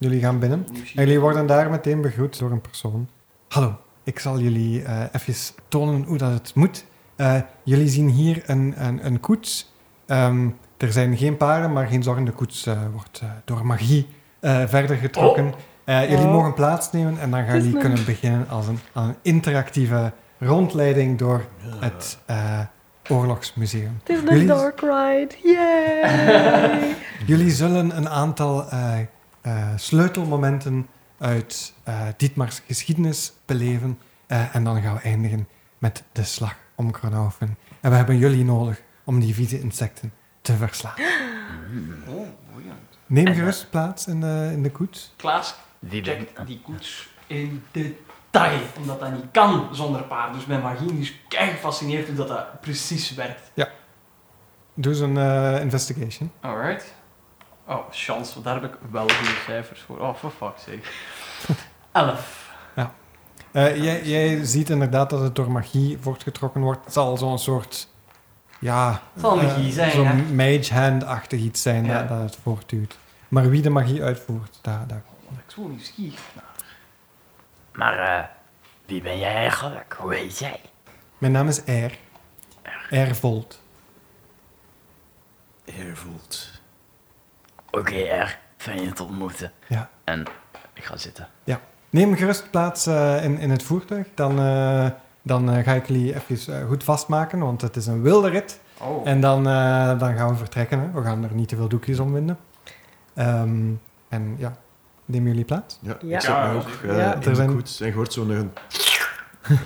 Jullie gaan binnen. En jullie worden daar meteen begroet door een persoon. Hallo, ik zal jullie eh even tonen hoe dat het moet. Eh, jullie zien hier een, een, een koets. Ehm, er zijn geen paarden, maar geen zorgen. De koets eh, wordt door magie eh, verder getrokken. Eh, jullie
Oh.
mogen plaatsnemen en dan gaan jullie kunnen beginnen als een, een interactieve rondleiding door het eh, Oorlogsmuseum.
Het is
Jullie-
een dark ride. Yay!
Jullie zullen een aantal eh, eh, sleutelmomenten uit eh Dietmar's geschiedenis beleven. Eh, en dan gaan we eindigen met de slag om Kronhoven. En we hebben jullie nodig om die vieze insecten te verslaan.
Oh.
Neem gerust plaats in de, in de koets.
Klaas check die koets in detail. Omdat dat niet kan zonder paard. Dus mijn magie is kei gefascineerd hoe dat, dat precies werkt.
Doe eens een eh, investigation.
Alright. Oh, chance, want daar heb ik wel goede cijfers voor. Oh, for fuck's sake. Elf.
Eh, jij, jij ziet inderdaad dat het door magie voortgetrokken wordt. Het zal zo'n soort... Ja,
Het zal
eh,
magie zijn, hè?
Zo'n mage hand-achtig iets zijn
Ja.
dat, dat het voortduwt. Maar wie de magie uitvoert, daar... daar
Ik ben zo nieuwsgierig. naar.
Maar eh, wie ben jij eigenlijk? Hoe heet jij?
Mijn naam is R. R. Volt.
Airvolt.
Oké, R. Fijn je te ontmoeten.
Ja.
En ik ga zitten.
Neem gerust plaats eh, in, in het voertuig. Dan, eh, dan ga ik jullie even goed vastmaken, want het is een wilde rit.
Oh.
En dan, eh, dan gaan we vertrekken. Hè. We gaan er niet te veel doekjes om winden. Ehm, en ja, nemen jullie plaats?
Ja,
Ja.
ik me ook eh,
Ja.
in
Er
de
zijn-
koets en hoort zo'n...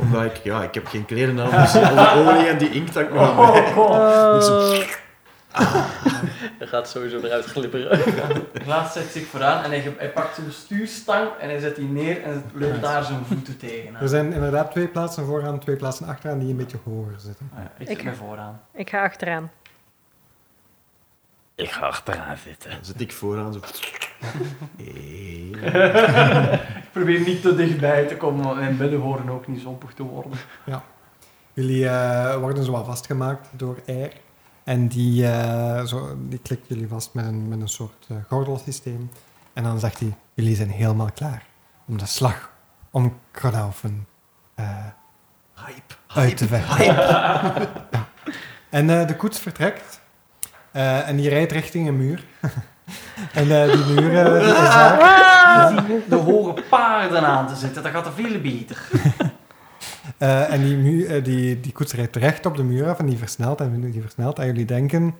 omdat ik, ja, ik heb geen kleren aan, dus alle olie en die inkt hangt nog aan mij.
Oh.
Ik zo-
Er gaat sowieso eruit glipperen.
Klaas zet zich vooraan en hij, hij pakt zijn stuurstang en hij zet die neer en leunt daar zijn voeten tegen.
Er zijn inderdaad twee plaatsen vooraan, twee plaatsen achteraan die een beetje hoger zitten.
Ah ja, ik
Ik-
zit mij vooraan.
Ik ga achteraan.
Ik ga achteraan zitten.
Dan zit ik vooraan zo... Eh.
Ik probeer niet te dichtbij te komen, want mijn billen horen ook niet zompig te worden.
Jullie eh, worden zo wat vastgemaakt door R. En die, eh, zo, die klikt jullie vast met een, met een soort eh, gordelsysteem. En dan zegt hij, jullie zijn helemaal klaar om de slag om Kronhaufen eh,
Hype.
uit te vechten. Ja. En eh, de koets vertrekt. Eh, en die rijdt richting een muur. en eh, die muur die is daar.
Zie de hoge paarden aan te zitten, dat gaat er veel beter.
Eh, en die, die, die koets rijdt recht op de muur af en die versnelt en die versnelt. En jullie denken,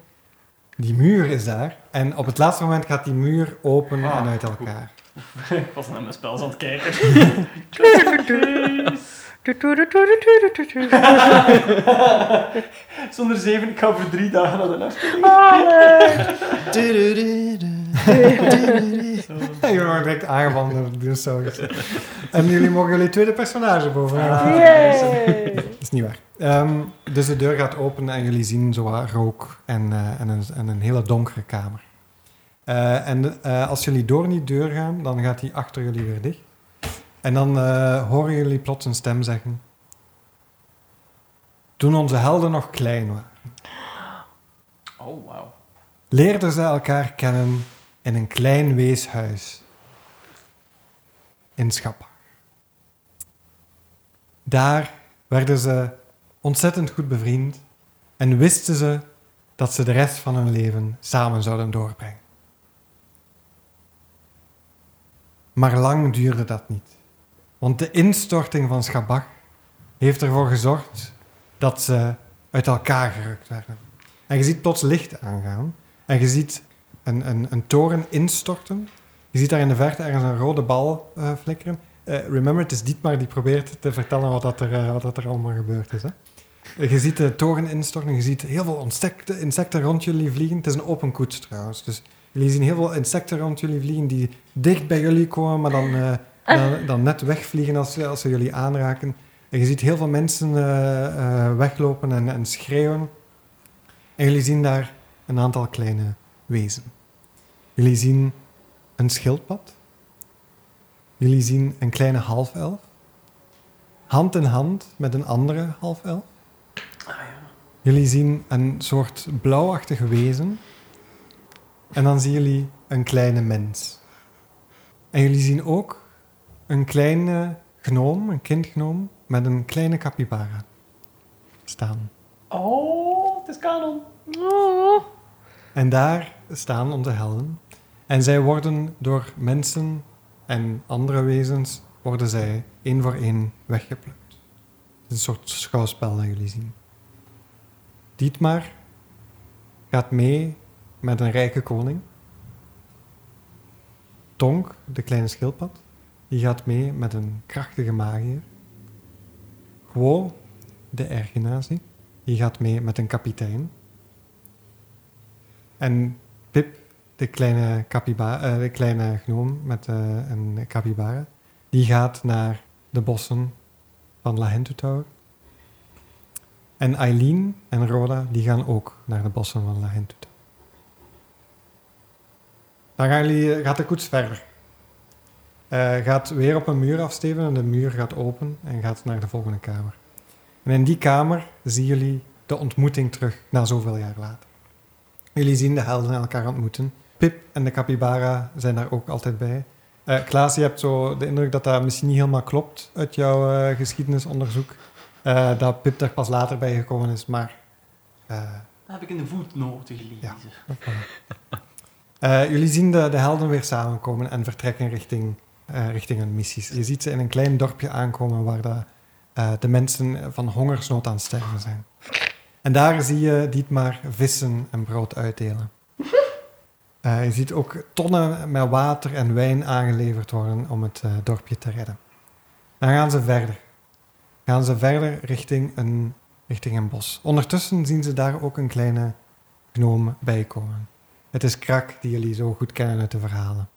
die muur is daar. En op het laatste moment gaat die muur open
Ah,
en uit
goed.
elkaar.
Ik was naar mijn spel aan het kijken. Zonder zeven, ik ga voor drie dagen naar de nacht.
En jullie worden direct aangevallen door de dinosaurus. en jullie mogen jullie tweede personage bovenaan.
Ah.
Dat is niet waar. Ehm, dus de deur gaat open en jullie zien zo wat rook en, eh, en, een, en een hele donkere kamer. Eh, en eh, als jullie door die deur gaan, dan gaat die achter jullie weer dicht. En dan eh, horen jullie plots een stem zeggen... Toen onze helden nog klein waren,
Oh, wauw.
leerden ze elkaar kennen in een klein weeshuis in Schappa. Daar werden ze ontzettend goed bevriend en wisten ze dat ze de rest van hun leven samen zouden doorbrengen. Maar lang duurde dat niet, want de instorting van Schabach heeft ervoor gezorgd dat ze uit elkaar gerukt werden. En je ziet plots licht aangaan en je ziet een, een, een toren instorten. Je ziet daar in de verte ergens een rode bal eh, flikkeren. Eh, remember, het is Dietmar die probeert te vertellen wat, dat er, eh, er allemaal gebeurd is. Hè? Je ziet de toren instorten, je ziet heel veel insecten, insecten rond jullie vliegen. Het is een open koets trouwens, dus jullie zien heel veel insecten rond jullie vliegen die dicht bij jullie komen, maar dan, dan, dan net wegvliegen als, ze- als ze jullie aanraken. En je ziet heel veel mensen eh, eh, weglopen en, en schreeuwen. En jullie zien daar een aantal kleine wezen. Jullie zien een schildpad. Jullie zien een kleine halfelf. Hand in hand met een andere halfelf. Jullie zien een soort blauwachtig wezen. En dan zien jullie een kleine mens. En jullie zien ook een kleine gnoom, een kindgnoom, met een kleine capybara staan.
Oh, het is kanon.
Oh.
En daar staan onze helden. En zij worden door mensen en andere wezens, worden zij één voor één weggeplukt. Het is een soort schouwspel dat jullie zien. Dietmar gaat mee met een rijke koning. Tonk, de kleine schildpad, die gaat mee met een krachtige magier. Guo, de ergenazi, die gaat mee met een kapitein. En Pip, de kleine, capyba- eh, de kleine gnoom met eh, een capybara, die gaat naar de bossen van La Hentu Tower. En Eileen en Rhoda, die gaan ook naar de bossen van La Hentu Tower. Dan gaan jullie, eh, gaat de koets verder. Eh, gaat weer op een muur afsteven en de muur gaat open en gaat naar de volgende kamer. En in die kamer zien jullie de ontmoeting terug na zoveel jaar later. Jullie zien de helden elkaar ontmoeten. Pip en de capybara zijn daar ook altijd bij. Eh Klaas, je hebt zo de indruk dat dat misschien niet helemaal klopt uit jouw eh, geschiedenisonderzoek. Dat Pip er pas later bij gekomen is, maar...
Dat heb ik in de voetnoten gelezen.
Ja. Jullie zien de, de helden weer samenkomen en vertrekken richting, richting hun missies. Je ziet ze in een klein dorpje aankomen waar de, eh, de mensen van hongersnood aan het sterven zijn. En daar zie je Dietmar vissen en brood uitdelen. Eh, je ziet ook tonnen met water en wijn aangeleverd worden om het eh, dorpje te redden. Dan gaan ze verder. Gaan ze verder richting een, richting een bos. Ondertussen zien ze daar ook een kleine gnoom bijkomen. Het is Krak die jullie zo goed kennen uit de verhalen.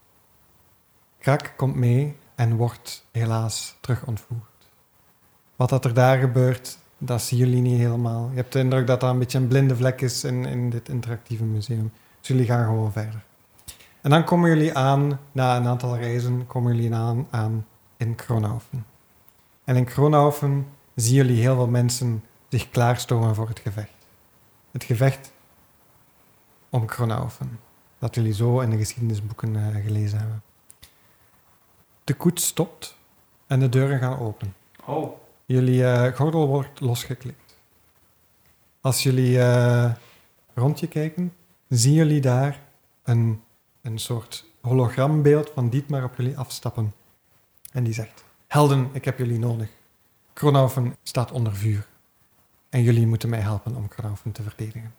Krak komt mee en wordt helaas terug ontvoerd. Wat dat er daar gebeurt, dat zien jullie niet helemaal. Je hebt de indruk dat dat een beetje een blinde vlek is in, in dit interactieve museum. Dus jullie gaan gewoon verder. En dan komen jullie aan, na een aantal reizen, komen jullie aan, aan in Kronhoven. En in Kronhoven zien jullie heel veel mensen zich klaarstomen voor het gevecht. Het gevecht om Kronhoven, dat jullie zo in de geschiedenisboeken eh, gelezen hebben. De koets stopt en de deuren gaan open.
Oh,
Jullie eh, gordel wordt losgeklikt. Als jullie eh, rond je kijken, zien jullie daar een, een soort hologrambeeld van Dietmar op jullie afstappen. En die zegt, helden, ik heb jullie nodig. Kronhoven staat onder vuur. En jullie moeten mij helpen om Kronhoven te verdedigen.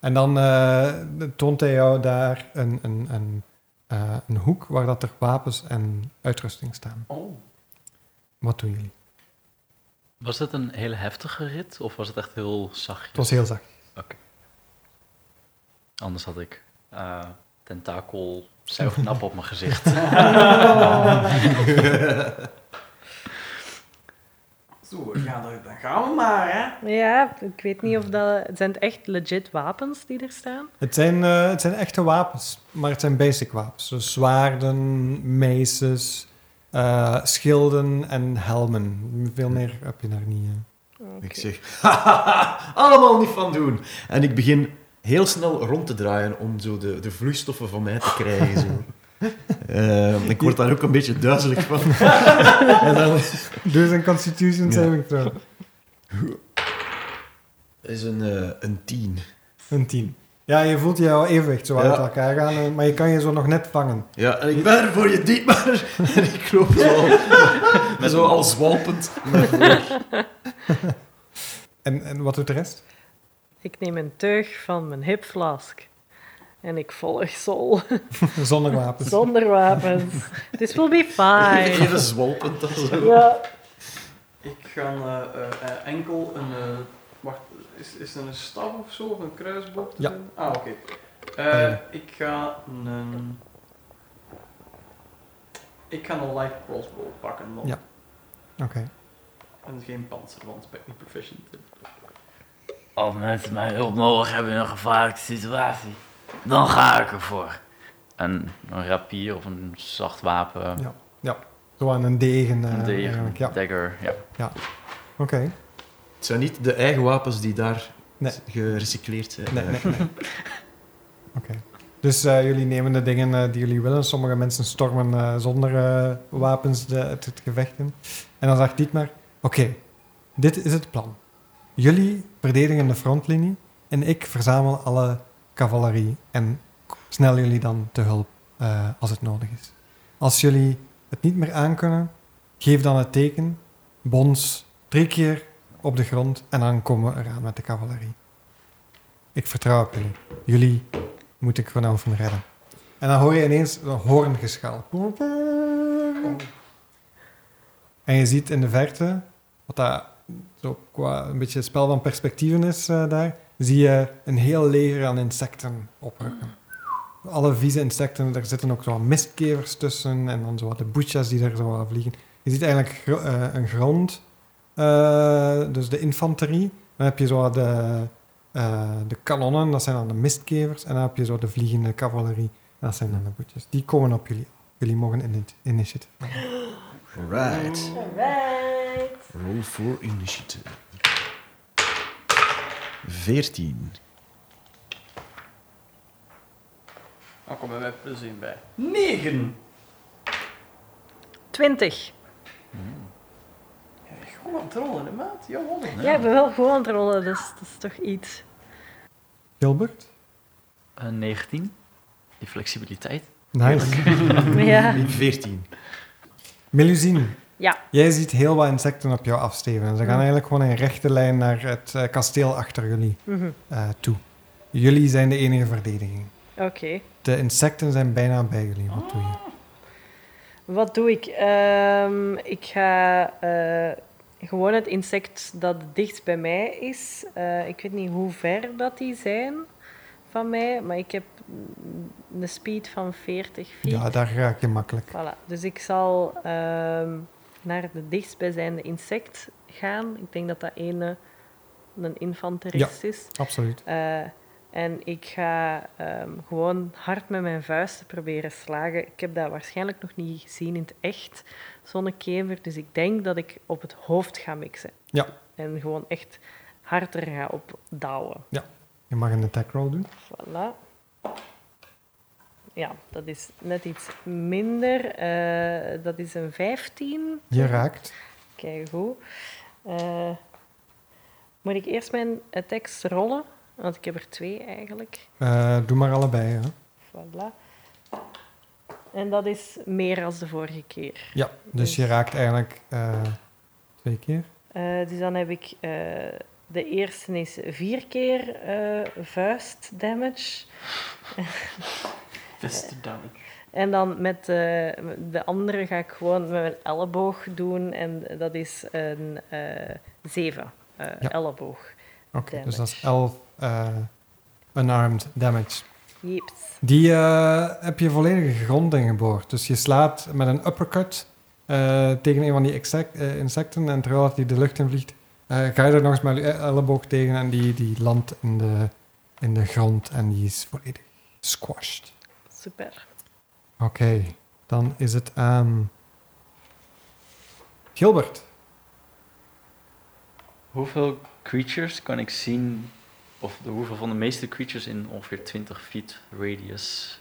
En dan eh, toont hij jou daar een, een, een, eh, een hoek waar dat er wapens en uitrusting staan.
oh.
Wat doen jullie?
Was het een hele heftige rit of was het echt heel zachtjes?
Het was heel zacht.
Anders had ik eh tentakel zuignap op mijn gezicht.
Zo, ja, dan, dan gaan we maar, hè.
Ja, ik weet niet of dat... Zijn het echt legit wapens die er staan?
Het zijn, eh, het zijn echte wapens, maar het zijn basic wapens. Dus zwaarden, meces, eh, schilden en helmen. Veel meer heb je daar niet.
Ik zeg, "Hahaha, allemaal niet van doen. En ik begin heel snel rond te draaien om zo de, de vloeistoffen van mij te krijgen. Zo. Eh, ik word daar ook een beetje duizelig van. en dan
Dus een constitution
Ja.
saving throw.
is een, eh, een tien.
Een 10. Ja, je voelt jouw evenwicht zo
Ja.
uit elkaar gaan, eh, maar je kan je zo nog net vangen.
Ja, en ik ben er voor je diep, maar en ik loop zo al, zo al zwalpend naar voren.
En, en wat doet de rest?
Ik neem een teug van mijn hipflask. En ik volg Sol.
Zonder wapens.
Zonder wapens. This will be fine.
Even zwalpend. dan zo.
Ja.
Ik ga eh, eh, eh, enkel een... eh, wacht, is, is het een staf of zo? Of een kruisboog?
Ja.
Ah, oké. Eh. Ik ga een... Ik ga een light crossbow pakken dan.
Ja. Oké.
En geen panzer, want ik ben niet proficient.
Als mensen mij hulp nodig hebben in een gevaarlijke situatie, dan ga ik ervoor. En een rapier of een zacht wapen,
Ja. Zo aan een degen. eh,
een degen,
eigenlijk. Ja.
dagger, ja.
Oké.
Het zijn niet de eigen wapens die daar
Nee.
gerecycleerd zijn.
Nee, nee, nee. Oké. Dus eh, jullie nemen de dingen eh, die jullie willen. Sommige mensen stormen eh, zonder eh, wapens de, het, het gevecht in. En dan zegt Dietmar... Oké, dit is het plan. Jullie verdedigen de frontlinie en ik verzamel alle cavalerie en snel jullie dan te hulp eh, als het nodig is. Als jullie het niet meer aankunnen, geef dan het teken, bons, drie keer op de grond en dan komen we eraan met de cavalerie. Ik vertrouw op jullie. Jullie moet ik vanavond redden. En dan hoor je ineens een hoorngeschal. En je ziet in de verte, wat dat zo qua een beetje spel van perspectieven is eh, daar, zie je een heel leger aan insecten oprukken. Alle vieze insecten, daar zitten ook zo wat mistkevers tussen en dan zo wat de boetjas die daar zo wat vliegen. Je ziet eigenlijk eh, een grond, eh, dus de infanterie. Dan heb je zo wat de, eh, de kanonnen, dat zijn dan de mistkevers. En dan heb je zo de vliegende cavalerie, dat zijn dan de boetjes. Die komen op jullie. Jullie mogen in het initiatief.
Right.
Alright.
Roll for initiative. 14.
Dan komen wij plus 1 bij. 9!
20.
Ja, gewoon aan het rollen, hè, maat? Jawel.
Ja, ik ben wel gewoon aan het rollen, dus dat is toch iets.
Gilbert?
Een 19, die flexibiliteit.
Nice.
Ja.
14.
Melusine.
Ja.
Jij ziet heel wat insecten op jou afsteven. Ze gaan
Ja.
eigenlijk gewoon in rechte lijn naar het eh, kasteel achter jullie
Mhm.
eh, toe. Jullie zijn de enige verdediging.
Oké.
De insecten zijn bijna bij jullie. Wat doe je?
Wat doe ik? Ehm, ik ga eh, gewoon het insect dat het dichtst bij mij is. ik weet niet hoe ver dat die zijn van mij, maar ik heb een speed van 40 feet.
Ja, daar raak je makkelijk.
Voilà. Dus ik zal ehm, naar de dichtstbijzijnde insect gaan. Ik denk dat dat ene een infanterist is.
Absoluut.
Eh, en ik ga ehm, gewoon hard met mijn vuisten proberen slagen. Ik heb dat waarschijnlijk nog niet gezien in het echt, zo'n kever. Dus ik denk dat ik op het hoofd ga mixen.
Ja.
En gewoon echt harder ga op douwen.
Je mag een attack roll doen.
Voilà. Ja, dat is net iets minder. Eh, dat is een 15.
Je raakt.
Kijk goed. Eh, moet ik eerst mijn attacks rollen? Want ik heb er twee eigenlijk.
Eh, doe maar allebei. Hè.
Voilà. En dat is meer dan de vorige keer.
Ja, dus je raakt eigenlijk twee keer.
Dus dan heb ik... de eerste is vier keer vuist damage.
Beste damage.
En dan met de, de andere ga ik gewoon met mijn elleboog doen. En dat is een eh zeven eh,
Ja.
elleboog.
Oké,
Damage.
dus dat is 11 eh, unarmed damage.
Jeeps.
Die eh, heb je volledig de grond ingeboord. Dus je slaat met een uppercut eh, tegen een van die eh, insecten. En terwijl hij de lucht in vliegt, eh, ga je er nog eens met je elleboog tegen en die, die landt in de, in de grond en die is volledig squashed.
Super.
Oké, dan is het aan Gilbert.
Hoeveel creatures kan ik zien, of de, hoeveel van de meeste creatures in ongeveer 20 feet radius?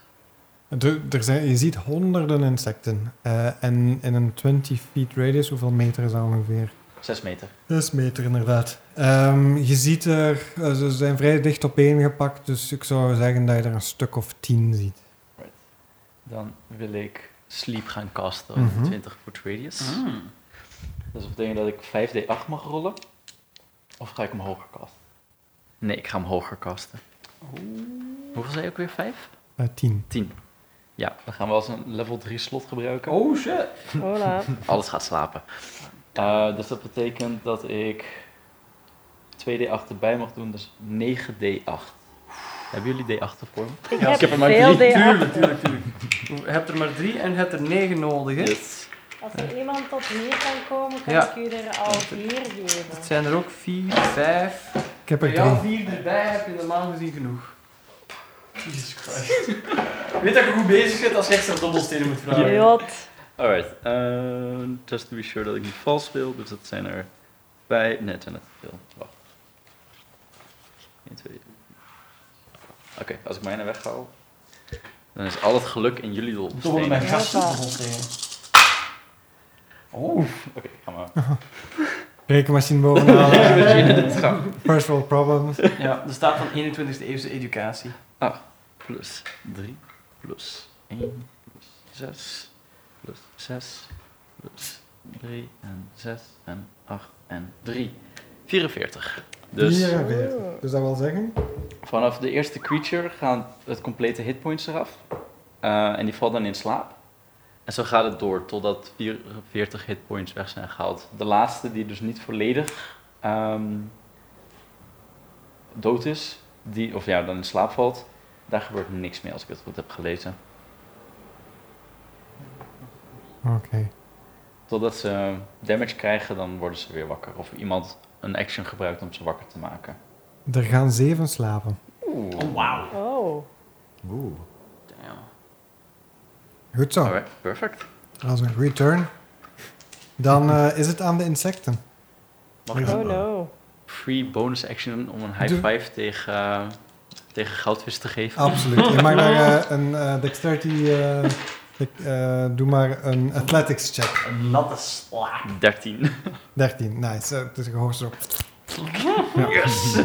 Er, er zijn, je ziet honderden insecten. eh, en in een 20 feet radius, hoeveel meter is dat ongeveer?
6 meter.
6 meter inderdaad. Ehm, je ziet er, eh, ze zijn vrij dicht opeengepakt, dus ik zou zeggen dat je er een stuk of 10 ziet.
Dan wil ik sleep gaan casten
Mhm.
op 20 foot radius.
Mm.
Dus dat betekent dat ik 5d8 mag rollen. Of ga ik hem hoger casten? Nee, ik ga hem hoger casten. Hoeveel zei je ook weer? 5?
Eh 10.
10. Ja, dan gaan we als een level 3 slot gebruiken.
Oh shit.
Hola.
Alles gaat slapen. Eh, dus dat betekent dat ik 2d8 erbij mag doen, dus 9d8. Hebben jullie d8 voor me?
Ik
Ja,
heb
ik heb er maar
veel
drie.
D8.
Tuurlijk, tuurlijk, tuurlijk. Je hebt er maar drie en je hebt er negen nodig, hè?
Yes.
Als er iemand tot meer kan komen, kan
Ja.
ik u er al vier geven.
Het zijn er ook vier, vijf.
Ik heb er drie.
vier erbij heb je normaal gezien genoeg. Jesus Christ. Weet dat je goed bezig bent als je extra dobbelstenen moet vragen.
Jot.
Alright, eh, just to be sure dat ik niet vals speel, dus dat zijn er bij. Nee, het zijn er te veel. Wacht. 1, 2. Oké, als ik mijne weghaal, dan is al het geluk in jullie
Dobbelen
dobbelstenen.
mijn
Oké,
gasten
Ja.
dobbelstenen. Oh.
ga maar.
Rekenmachine bovenaan. First world problems.
Ja, er staat van 21e eeuwse educatie.
Plus 3, plus 1, plus 6, plus 6, plus 3 en 6 en 8 en 3. 44. Dus
44. Dus dat wil zeggen?
vanaf de eerste creature gaan het complete hitpoints eraf. Eh, en die valt dan in slaap. En zo gaat het door totdat 44 hitpoints weg zijn gehaald. De laatste, die dus niet volledig ehm, dood is, die, of ja, dan in slaap valt, daar gebeurt niks meer als ik het goed heb gelezen.
Oké.
Totdat ze damage krijgen, dan worden ze weer wakker. Of iemand een action gebruikt om ze wakker te maken.
Er gaan zeven slapen.
Oeh.
Oh, wauw.
Oh.
Oeh.
Damn.
Goed zo.
Alright, perfect.
Dat is een goede turn. Dan eh, is het aan de insecten.
Mag ik.
Oh
een
no.
free bonus action om een high
Doe.
five tegen, eh, tegen goudvis te geven?
Absoluut. Je mag daar eh, een eh, dexterity... ik, eh, doe maar een athletics check.
Een natte slaap.
13.
13. Nice. Eh, het is gehoord zo.
Yes!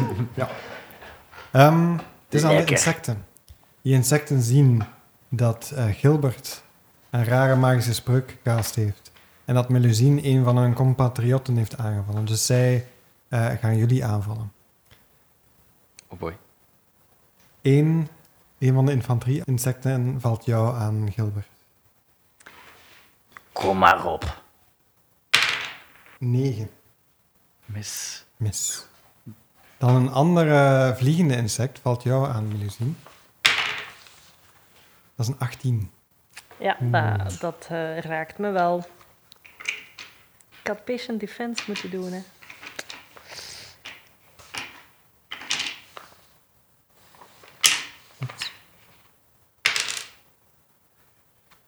Ehm, het is aan de insecten. Die insecten zien dat eh, Gilbert een rare magische spreuk gecast heeft. En dat Melusine een van hun compatriotten heeft aangevallen. Dus zij eh, gaan jullie aanvallen.
Oh boy.
Eén, een van de infanterie-insecten valt jou aan, Gilbert.
Kom maar op.
9.
Mis.
Mis. Dan een andere vliegende insect valt jou aan, Melusine. Dat is een 18.
Ja, dat, dat eh, raakt me wel. Ik had patient defense moeten doen, hè.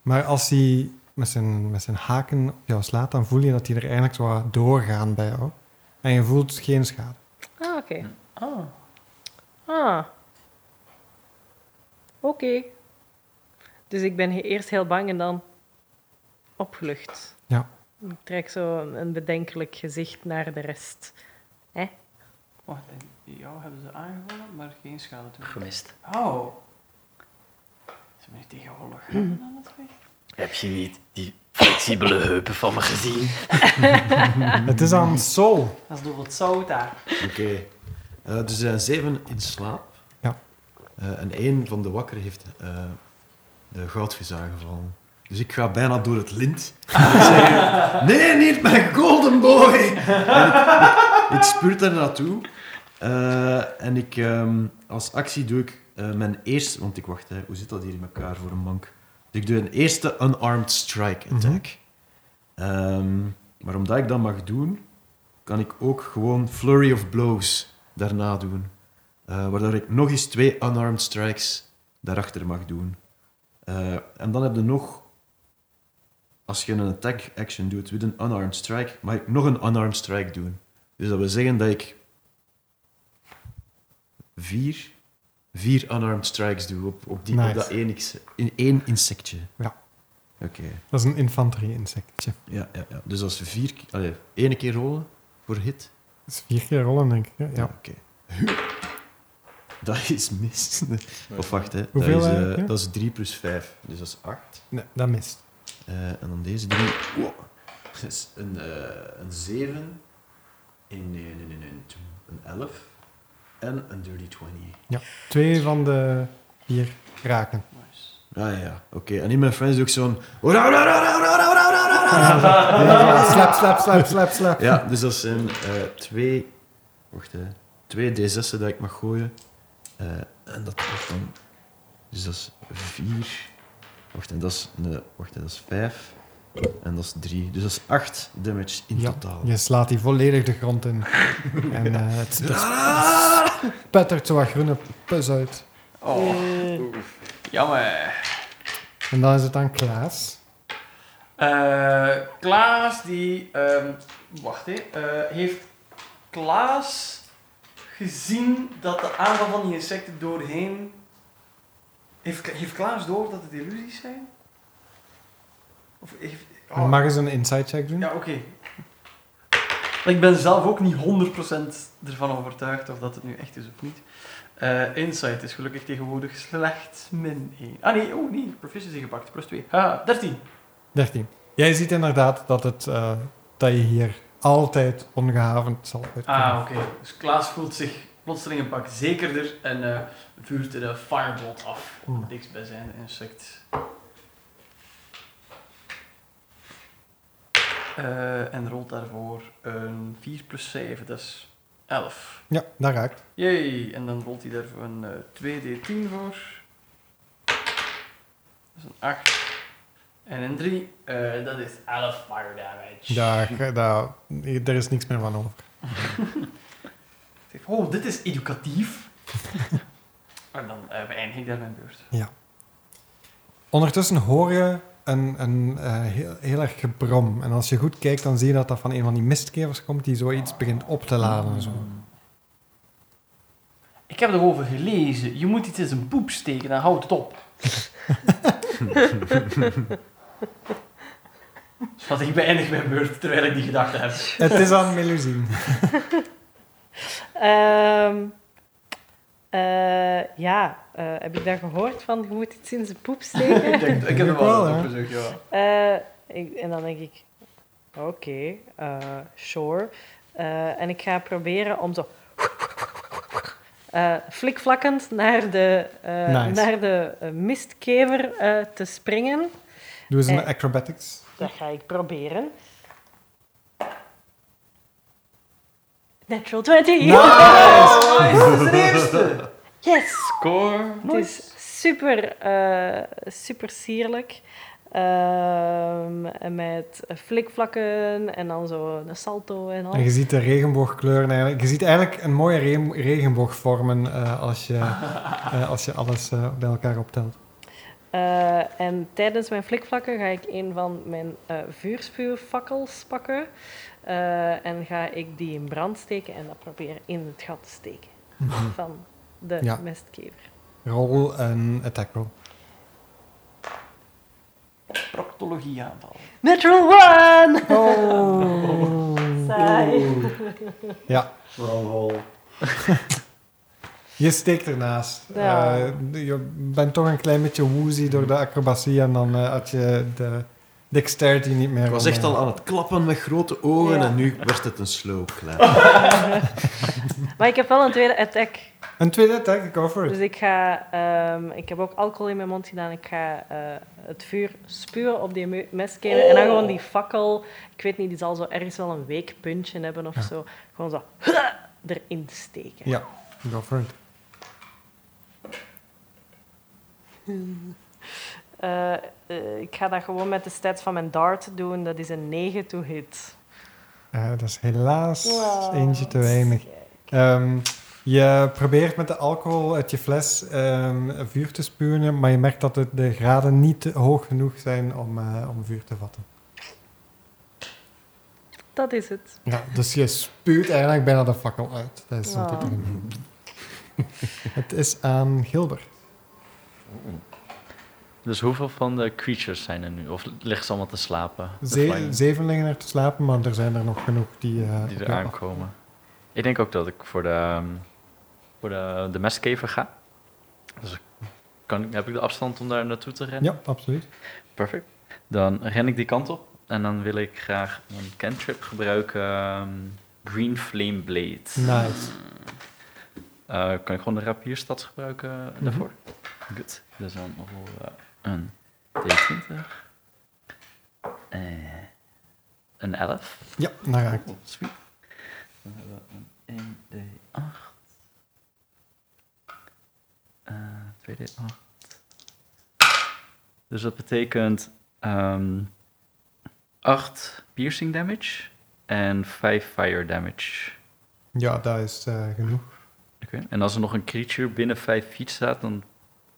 Maar als hij met zijn, met zijn haken op jou slaat, dan voel je dat hij er eigenlijk zo wat doorgaan bij jou. En je voelt geen schade.
Ah, oké.
Ah.
Ah. Oké. Dus ik ben eerst heel bang en dan opgelucht.
Ja.
Ik trek zo een, bedenkelijk gezicht naar de rest. Hè?
Wacht, en jou hebben ze aangevallen, maar geen schade toe.
Gemist.
Oh. Ze ben ik tegenwoordig aan het weg.
Heb je niet die flexibele heupen van me gezien?
Het is aan Sol.
Dat is door het zout daar.
Oké. Eh, dus er zijn zeven in slaap.
Ja.
Eh, en één van de wakker heeft eh, de goudvis aangevallen. Dus ik ga bijna door het lint. En nee, niet mijn golden boy! En ik, ik spuurt daar naartoe. Eh, en ik, ehm, als actie doe ik eh, mijn eerste... Want ik wacht, hè, hoe zit dat hier in elkaar voor een bank? Dus ik doe een eerste unarmed strike attack. Ehm, maar omdat ik dat mag doen, kan ik ook gewoon Flurry of Blows daarna doen. Eh, waardoor ik nog eens twee unarmed strikes daarachter mag doen. Eh, en dan heb je nog, als je een attack action doet met een unarmed strike, mag ik nog een unarmed strike doen. Dus dat wil zeggen dat ik vier, vier unarmed strikes doe op, op, die, op dat één, in één insectje.
Ja.
Oké.
Dat is een infanterie-insectje.
Ja, ja, ja. Dus als vier. Allee, één keer rollen voor hit.
Dat is vier keer rollen, denk ik. hè? Ja.
oké. Dat is mis. Of wacht, hè.
Hoeveel,
dat, is,
eh,
eh,
ja?
dat is 3 plus 5. Dus dat is 8.
Nee, dat mist.
en dan deze drie. Wow. Dat is een, eh, een 7. Een, nee, nee, nee, nee, een 11. En een dirty 20.
Twee van de vier raken.
Ah ja, ja. Oké. En in mijn friends doe ik zo'n... Ora, ora, ora, ora, ora, ora, ora, ora.
Ja, slap, slap, slap, slap, slap.
Ja, dus dat zijn eh, twee... Wacht, hè. Twee D6'en dat ik mag gooien. Eh, en dat wordt dan... Dus dat is vier. Wacht, en dat is, een, wacht, hè, dat is vijf. En dat is drie. Dus dat is acht damage in
Ja,
totaal.
je slaat die volledig de grond in. en eh, het, het spettert zo wat groene pus uit.
Oh,
Eh,
jammer.
En dan is het aan Klaas.
Eh, Klaas, die... ehm, wacht, hè. eh, heeft Klaas gezien dat de aanval van die insecten doorheen... Heeft, heeft Klaas door dat het illusies zijn? Of heeft... oh,
Mag eens een insight check doen?
Ja, oké. Ik ben zelf ook niet 100% ervan overtuigd of dat het nu echt is of niet. Eh, insight is gelukkig tegenwoordig slechts min 1. Ah nee, oh nee, proficiency gepakt, plus 2. Ah, 13.
13. Jij ziet inderdaad dat, het, eh, dat je hier altijd ongehavend zal uitkomen.
Ah, oké. Dus Klaas voelt zich plotseling een pak zekerder en eh, vuurt de firebolt af
Oeh.
het dichtstbijzijnde insect. Eh, en rolt daarvoor een 4 plus 7, dat is 11.
Ja, dat raakt.
Jee, en dan rolt hij daarvoor een eh, 2d10 voor. Dat is een 8. En een 3, eh, dat is 11 fire damage.
Daar, daar, er is niks meer van over.
Oh, dit is educatief. en dan beëindig ik daar mijn beurt.
Ondertussen hoor je een, een eh, heel, heel erg gebrom. En als je goed kijkt, dan zie je dat dat van een van die mistkevers komt die zoiets begint op te laden. Zo.
Ik heb erover gelezen. Je moet iets in zijn poep steken, dan houdt het op. Wat ik beëindig mijn beurt terwijl ik die gedachte heb.
Het is aan Melusine.
Ehm, eh, ja, eh, heb ik daar gehoord van, je moet iets in zijn poep steken?
ik, denk, ik heb er
wel,
op gezegd, ja.
Eh, ik, en dan denk ik, oké, eh, sure. Eh, en ik ga proberen om zo eh, flikvlakkend naar de, eh,
Nice.
naar de mistkever eh, te springen.
Doe eens een acrobatics.
Dat ga ik proberen. Natural 20!
dat is de eerste.
Yes!
Score.
Het is super, eh, super sierlijk. Ehm, met flikvlakken en dan zo een salto en al.
En je ziet de regenboogkleuren eigenlijk. Je ziet eigenlijk een mooie re- regenboog vormen eh, als, je, eh, als je alles eh, bij elkaar optelt.
Eh, en tijdens mijn flikvlakken ga ik een van mijn eh vuurspuurfakkels pakken. Eh, en ga ik die in brand steken en dat proberen in het gat te steken van de
Ja.
mestkever.
Rol een attack roll.
Proctologie aanval.
Natural one!
Oh.
Saai.
Ja,
Vooral
je steekt ernaast.
Ja.
Eh, je bent toch een klein beetje woozy door de acrobatie en dan eh, had je de dexterity niet meer.
Ik was echt
eh,
al aan het klappen met grote ogen
Ja.
en nu werd het een slow clap.
Maar ik heb wel een tweede attack.
Een tweede attack, go for it.
Dus ik ga... ehm, ik heb ook alcohol in mijn mond gedaan. Ik ga eh, het vuur spuwen op die mestkever. En dan gewoon die fakkel... Ik weet niet, die zal zo ergens wel een week puntje hebben of
Ja.
zo. Gewoon zo erin steken.
Ja, go for it.
Eh, eh, ik ga dat gewoon met de stats van mijn dart doen. Dat is een 9 to hit.
Eh, dat is helaas
Wow.
eentje te weinig. Ehm, je probeert met de alcohol uit je fles ehm, vuur te spuwen, maar je merkt dat de, de graden niet hoog genoeg zijn om, eh, om vuur te vatten.
Dat is het.
Ja, dus je spuwt eigenlijk bijna de fakkel uit. Dat is
Wow.
het Het is aan Gilbert.
Dus hoeveel van de creatures zijn er nu? Of liggen ze allemaal te slapen?
Ze- zeven liggen er te slapen, maar er zijn er nog genoeg die... eh,
die er aankomen. Ik denk ook dat ik voor de, ehm, voor de, de mestkever ga. Dus kan, heb ik de afstand om daar naartoe te rennen?
Ja, absoluut.
Perfect. Dan ren ik die kant op. En dan wil ik graag een cantrip gebruiken. ehm, Green Flame Blade.
Nice.
Eh, kan ik gewoon de rapierstad gebruiken
Mhm.
daarvoor? Goed. Dus dan rollen we een D20. Eh, een 11.
Ja, daar raakt.
Oh, sweet. Dan hebben we een 1D8. Eh 2D8. Dus dat betekent ehm 8 piercing damage en 5 fire damage.
Ja, dat is eh, genoeg.
Oké. En als er nog een creature binnen 5 feet staat, dan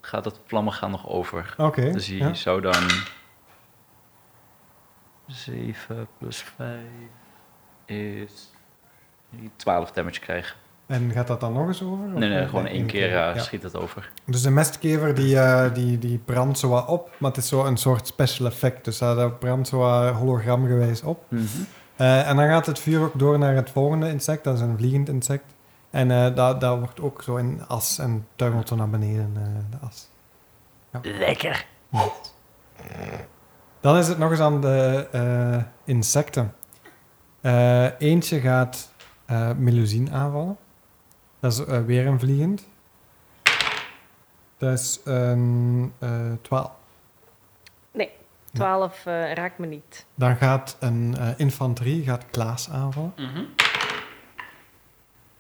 gaat het vlammen gaan nog over.
Oké.
Dus
ja.
zou dan 7 plus 5 is 12 damage krijgen.
En gaat dat dan nog eens over?
Nee, nee,
eh,
gewoon één keer eh,
ja.
schiet het over.
Dus de mestkever die, eh, die, die brandt zo wat op, maar het is zo een soort special effect. Dus eh, dat brandt zo wat hologramgewijs op. Eh, en dan gaat het vuur ook door naar het volgende insect, dat is een vliegend insect. En eh, uh, daar, wordt ook zo in as en tuimelt zo naar beneden eh, de as. Ja.
Lekker.
Dan is het nog eens aan de eh, insecten. eentje gaat uh, aanvallen. Dat is weer een vliegend. Dat is een 12.
Nee, 12 raakt me niet.
Dan gaat een infanterie gaat Klaas aanvallen. Mm.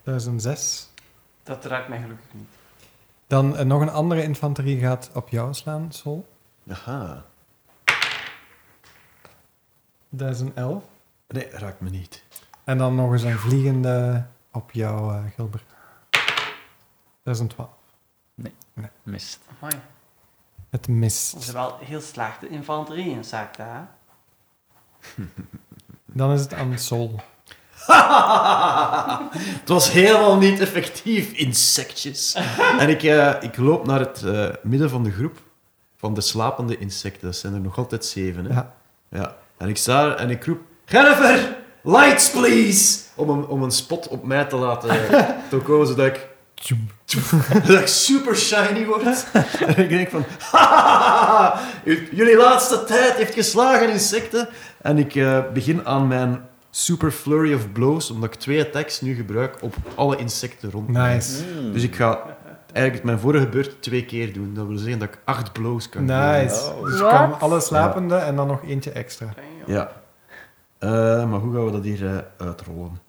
2006.
Dat raakt mij gelukkig niet.
Dan eh, nog een andere infanterie gaat op jou slaan, Sol.
Aha.
2011.
Nee, raakt me niet.
En dan nog eens een vliegende op jou, eh, Gilbert. 2012. Nee. nee.
Mist.
Amai.
Het mist.
Dat is wel heel slechte infanterie in Saakta.
dan is het aan Sol.
het was helemaal niet effectief, insectjes. en ik, eh, ik loop naar het eh, midden van de groep van de slapende insecten. Dat zijn er nog altijd zeven. Hè?
Ja.
Ja. En ik sta er en ik roep... Jennifer, lights please! Om een, om een spot op mij te laten te komen, zodat ik, dat ik super shiny word. en ik denk van... "J- Jullie laatste tijd heeft geslagen, insecten. En ik eh, begin aan mijn super flurry of blows, omdat ik twee attacks nu gebruik op alle insecten rond mij.
Nice.
Dus ik ga eigenlijk mijn vorige beurt twee keer doen. Dat wil zeggen dat ik acht blows kan.
Nice.
Oh.
Dus
Wat?
kan alle slapende en dan nog eentje extra.
Ja. Eh, maar hoe gaan we dat hier eh, uitrollen?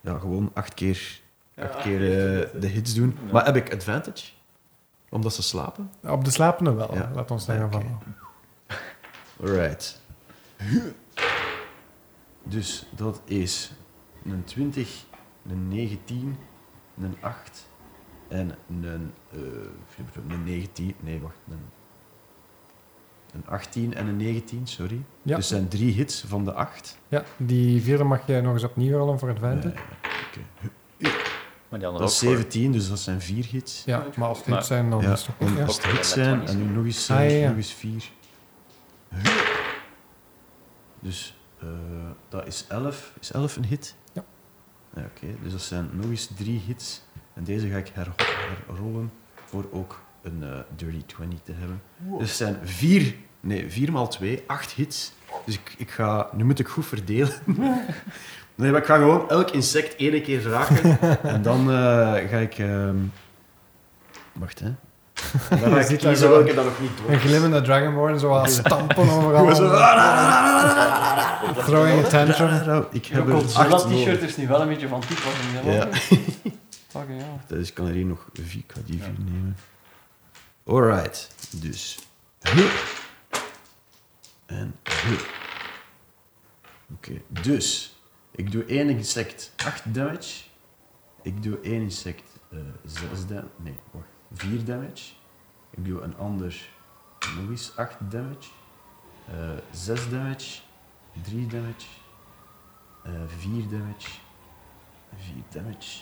Ja, gewoon acht keer, acht
Ja.
keer eh, de hits doen.
Ja.
Maar heb ik advantage? Omdat ze slapen?
Op de slapende wel,
Ja.
laat ons zeggen
Oké.
van.
Alright. Dus dat is een 20, een 19, een 8 en een, eh, een 19. Nee, wacht. Een, een 18 en een 19, sorry.
Ja.
Dus zijn drie hits van de 8.
Ja, die vierde mag je nog eens opnieuw rollen voor advantage.
Maar die andere
Dat is
ook voor-
17, dus dat zijn vier hits.
Ja, maar als het niet zijn, dan
Ja,
is het goed. Ja.
als het hits zijn, en nu nog eens,
Ah, ja,
nog eens vier. Dus dat is 11. Is 11 een hit?
Ja.
Ja, Oké, dus dat zijn nog eens drie hits. En deze ga ik her- herrollen voor ook een eh, dirty 20 te hebben. Dus het zijn vier, nee, vier maal twee, acht hits. Dus ik, ik ga, nu moet ik goed verdelen. nee, maar ik ga gewoon elk insect één keer raken. en dan eh, ga ik... ehm, Wacht, hè. En dan ik
ziet
kiezen welke dat nog niet
Een
door.
glimmende Dragonborn, zo wat stampen overal.
Zo-
Throwing a tantrum.
Ik heb er
Godzilla
acht
t-shirt is nu wel een beetje van toepassing.
Ja.
Fucking hell.
Dus ik kan er hier nog vier, ik ga die vier nemen. Alright, dus. En... Oké, dus... Ik doe één insect 8 damage. Ik doe één insect eh 6 damage. Nee, wacht. 4 damage. Ik doe een ander nog eens 8 damage. eh 6 damage. 3 damage. eh 4 damage. 4 damage.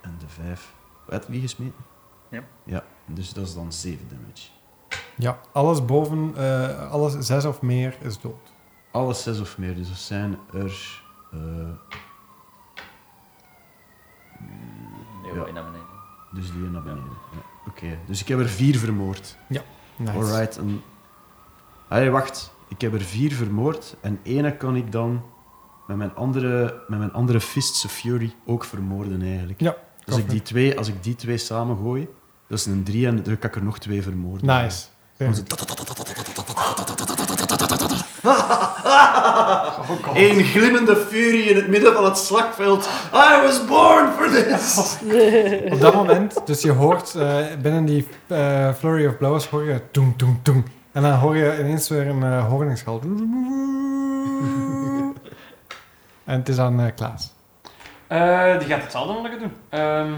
En de 5. Wat wie gesmeten?
Ja.
Ja, dus dat is dan 7 damage.
Ja, alles boven, eh, alles zes of meer is dood.
Alles 6 of meer, dus dat zijn er. eh,
Nee,
Ja.
ja. naar beneden.
dus die naar beneden. Ja. Oké, dus ik heb er 4 vermoord.
Nice.
Alright. En... Allee, wacht. Ik heb er 4 vermoord en ene kan ik dan met mijn andere, met mijn andere Fists of Fury ook vermoorden eigenlijk.
Ja,
Als ik, die twee, als ik die twee samen gooi, dat is een 3 en dan kan ik er nog twee vermoorden.
Nice.
Dan zo- Eén glimmende furie in het midden van het slagveld. I was born for this!
Op dat moment, dus je hoort eh, binnen die eh, Flurry of Blows, hoor je toem, toem, toem. En dan hoor je ineens weer een uh, hoorningsschal. en het is dan eh, Klaas.
Die gaat hetzelfde mogelijk doen. Ehm,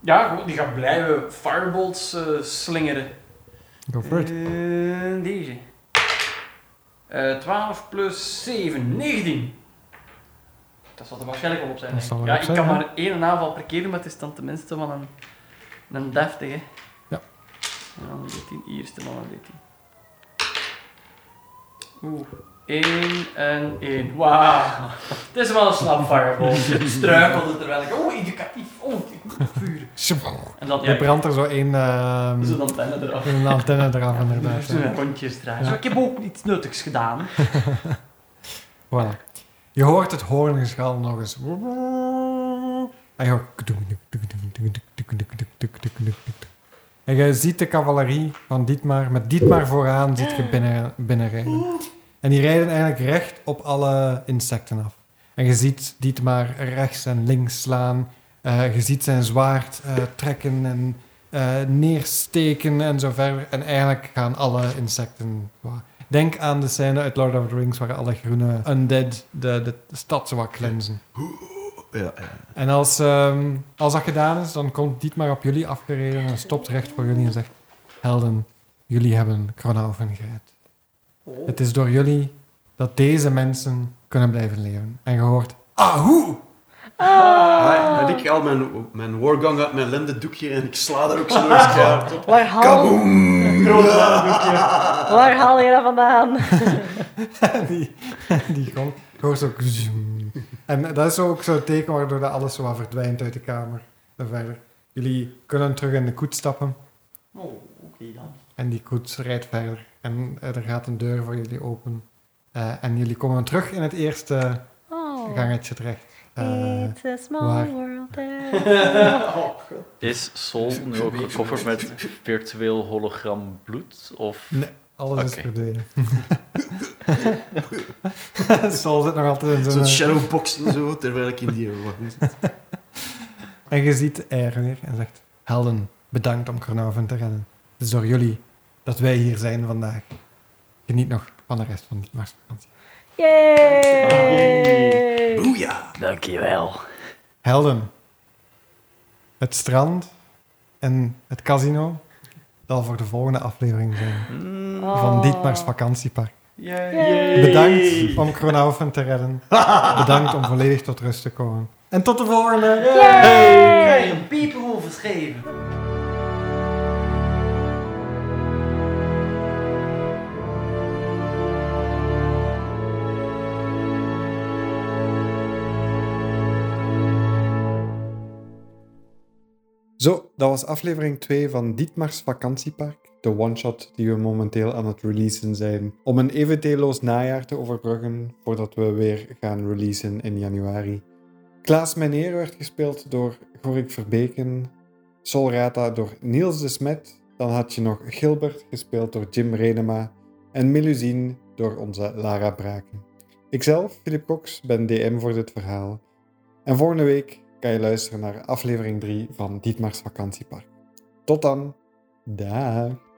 ja, die gaat blijven firebolts eh, slingeren.
Go for it.
Deze. Eh 12 plus 7, 19. Dat zal er waarschijnlijk wel op zijn. Ja,
op
ik
zijn,
kan maar één aanval per keer doen, maar het is dan tenminste van een, een deftige.
Ja.
En dan 13, eerste dan een 13. Oeh, 1 en 1. Wauw. Het is wel een slap fireball. Je struikelde terwijl ik... Oh, educatief. Oh, ik moet vuur. En dan,
Je
ja,
brandt er zo één ehm,
zo dan tellen eraf.
een antenne eraf, inderdaad.
Zo
ja.
rondjes draaien.
Ja.
Zo, ik heb ook iets nuttigs gedaan.
Voilà. Je hoort het hoorningsschal nog eens. En je hoort... En je ziet de cavalerie van Dietmar, met Dietmar vooraan, ziet je binnen, binnenrijden. En die rijden eigenlijk recht op alle insecten af. En je ziet Dietmar rechts en links slaan. Eh, je ziet zijn zwaard eh, trekken en eh, neersteken en zo verder. En eigenlijk gaan alle insecten... Denk aan de scène uit Lord of the Rings waar alle groene undead de, de stad zo wat cleansen.
Ja, ja.
En als, ehm, als dat gedaan is, dan komt Dietmar op jullie afgereden en stopt recht voor jullie en zegt... Helden, jullie hebben Kronhoven gered.
Oh.
Het is door jullie dat deze mensen kunnen blijven leven. En je hoort... Ahoe!
Ah, en ik haal mijn, mijn wargang uit mijn lendendoekje en ik sla daar ook zo keihard op.
Waar haal,
Kaboom!
waar haal je dat vandaan?
die, die. Je hoort zo... En dat is ook zo'n teken waardoor dat alles zo wat verdwijnt uit de kamer. En verder. Jullie kunnen terug in de koets stappen. En die koets rijdt verder. En eh, er gaat een deur voor jullie open. Eh, en jullie komen terug in het eerste
Oh.
gangetje terecht. Eh,
It's a small
waar?
world there.
oh.
Is Sol nu ook gecoverd met virtueel hologram bloed? Of...
nee, alles is verdwenen. Sol zit nog altijd in
Zo'n
zo'n...
shadowbox en zo, terwijl ik in die wagon zit.
En je ziet er weer en zegt... Helden, bedankt om Kronoven te redden. Het is door jullie dat wij hier zijn vandaag. Geniet nog van de rest van die marsvakantie.
Yay!
Boeja!
Dankjewel.
Helden. Het strand en het casino zal voor de volgende aflevering zijn
Oh.
van Dietmar's vakantiepark.
Yay.
Bedankt om Kronaufen te redden. Bedankt om volledig tot rust te komen. En tot de volgende!
Yay!
Krijg een pieper overschreven.
Zo, dat was aflevering 2 van Dietmar's vakantiepark. De one-shot die we momenteel aan het releasen zijn. Om een eventeelloos najaar te overbruggen voordat we weer gaan releasen in januari. Klaas Meneer werd gespeeld door Gorik Verbeken. Solrata door Niels de Smet. Dan had je nog Gilbert gespeeld door Jim Renema. En Melusine door onze Lara Braken. Ikzelf, Philip Cox, ben DM voor dit verhaal. En volgende week kan je luisteren naar aflevering 3 van Dietmar's vakantiepark. Tot dan. Dag.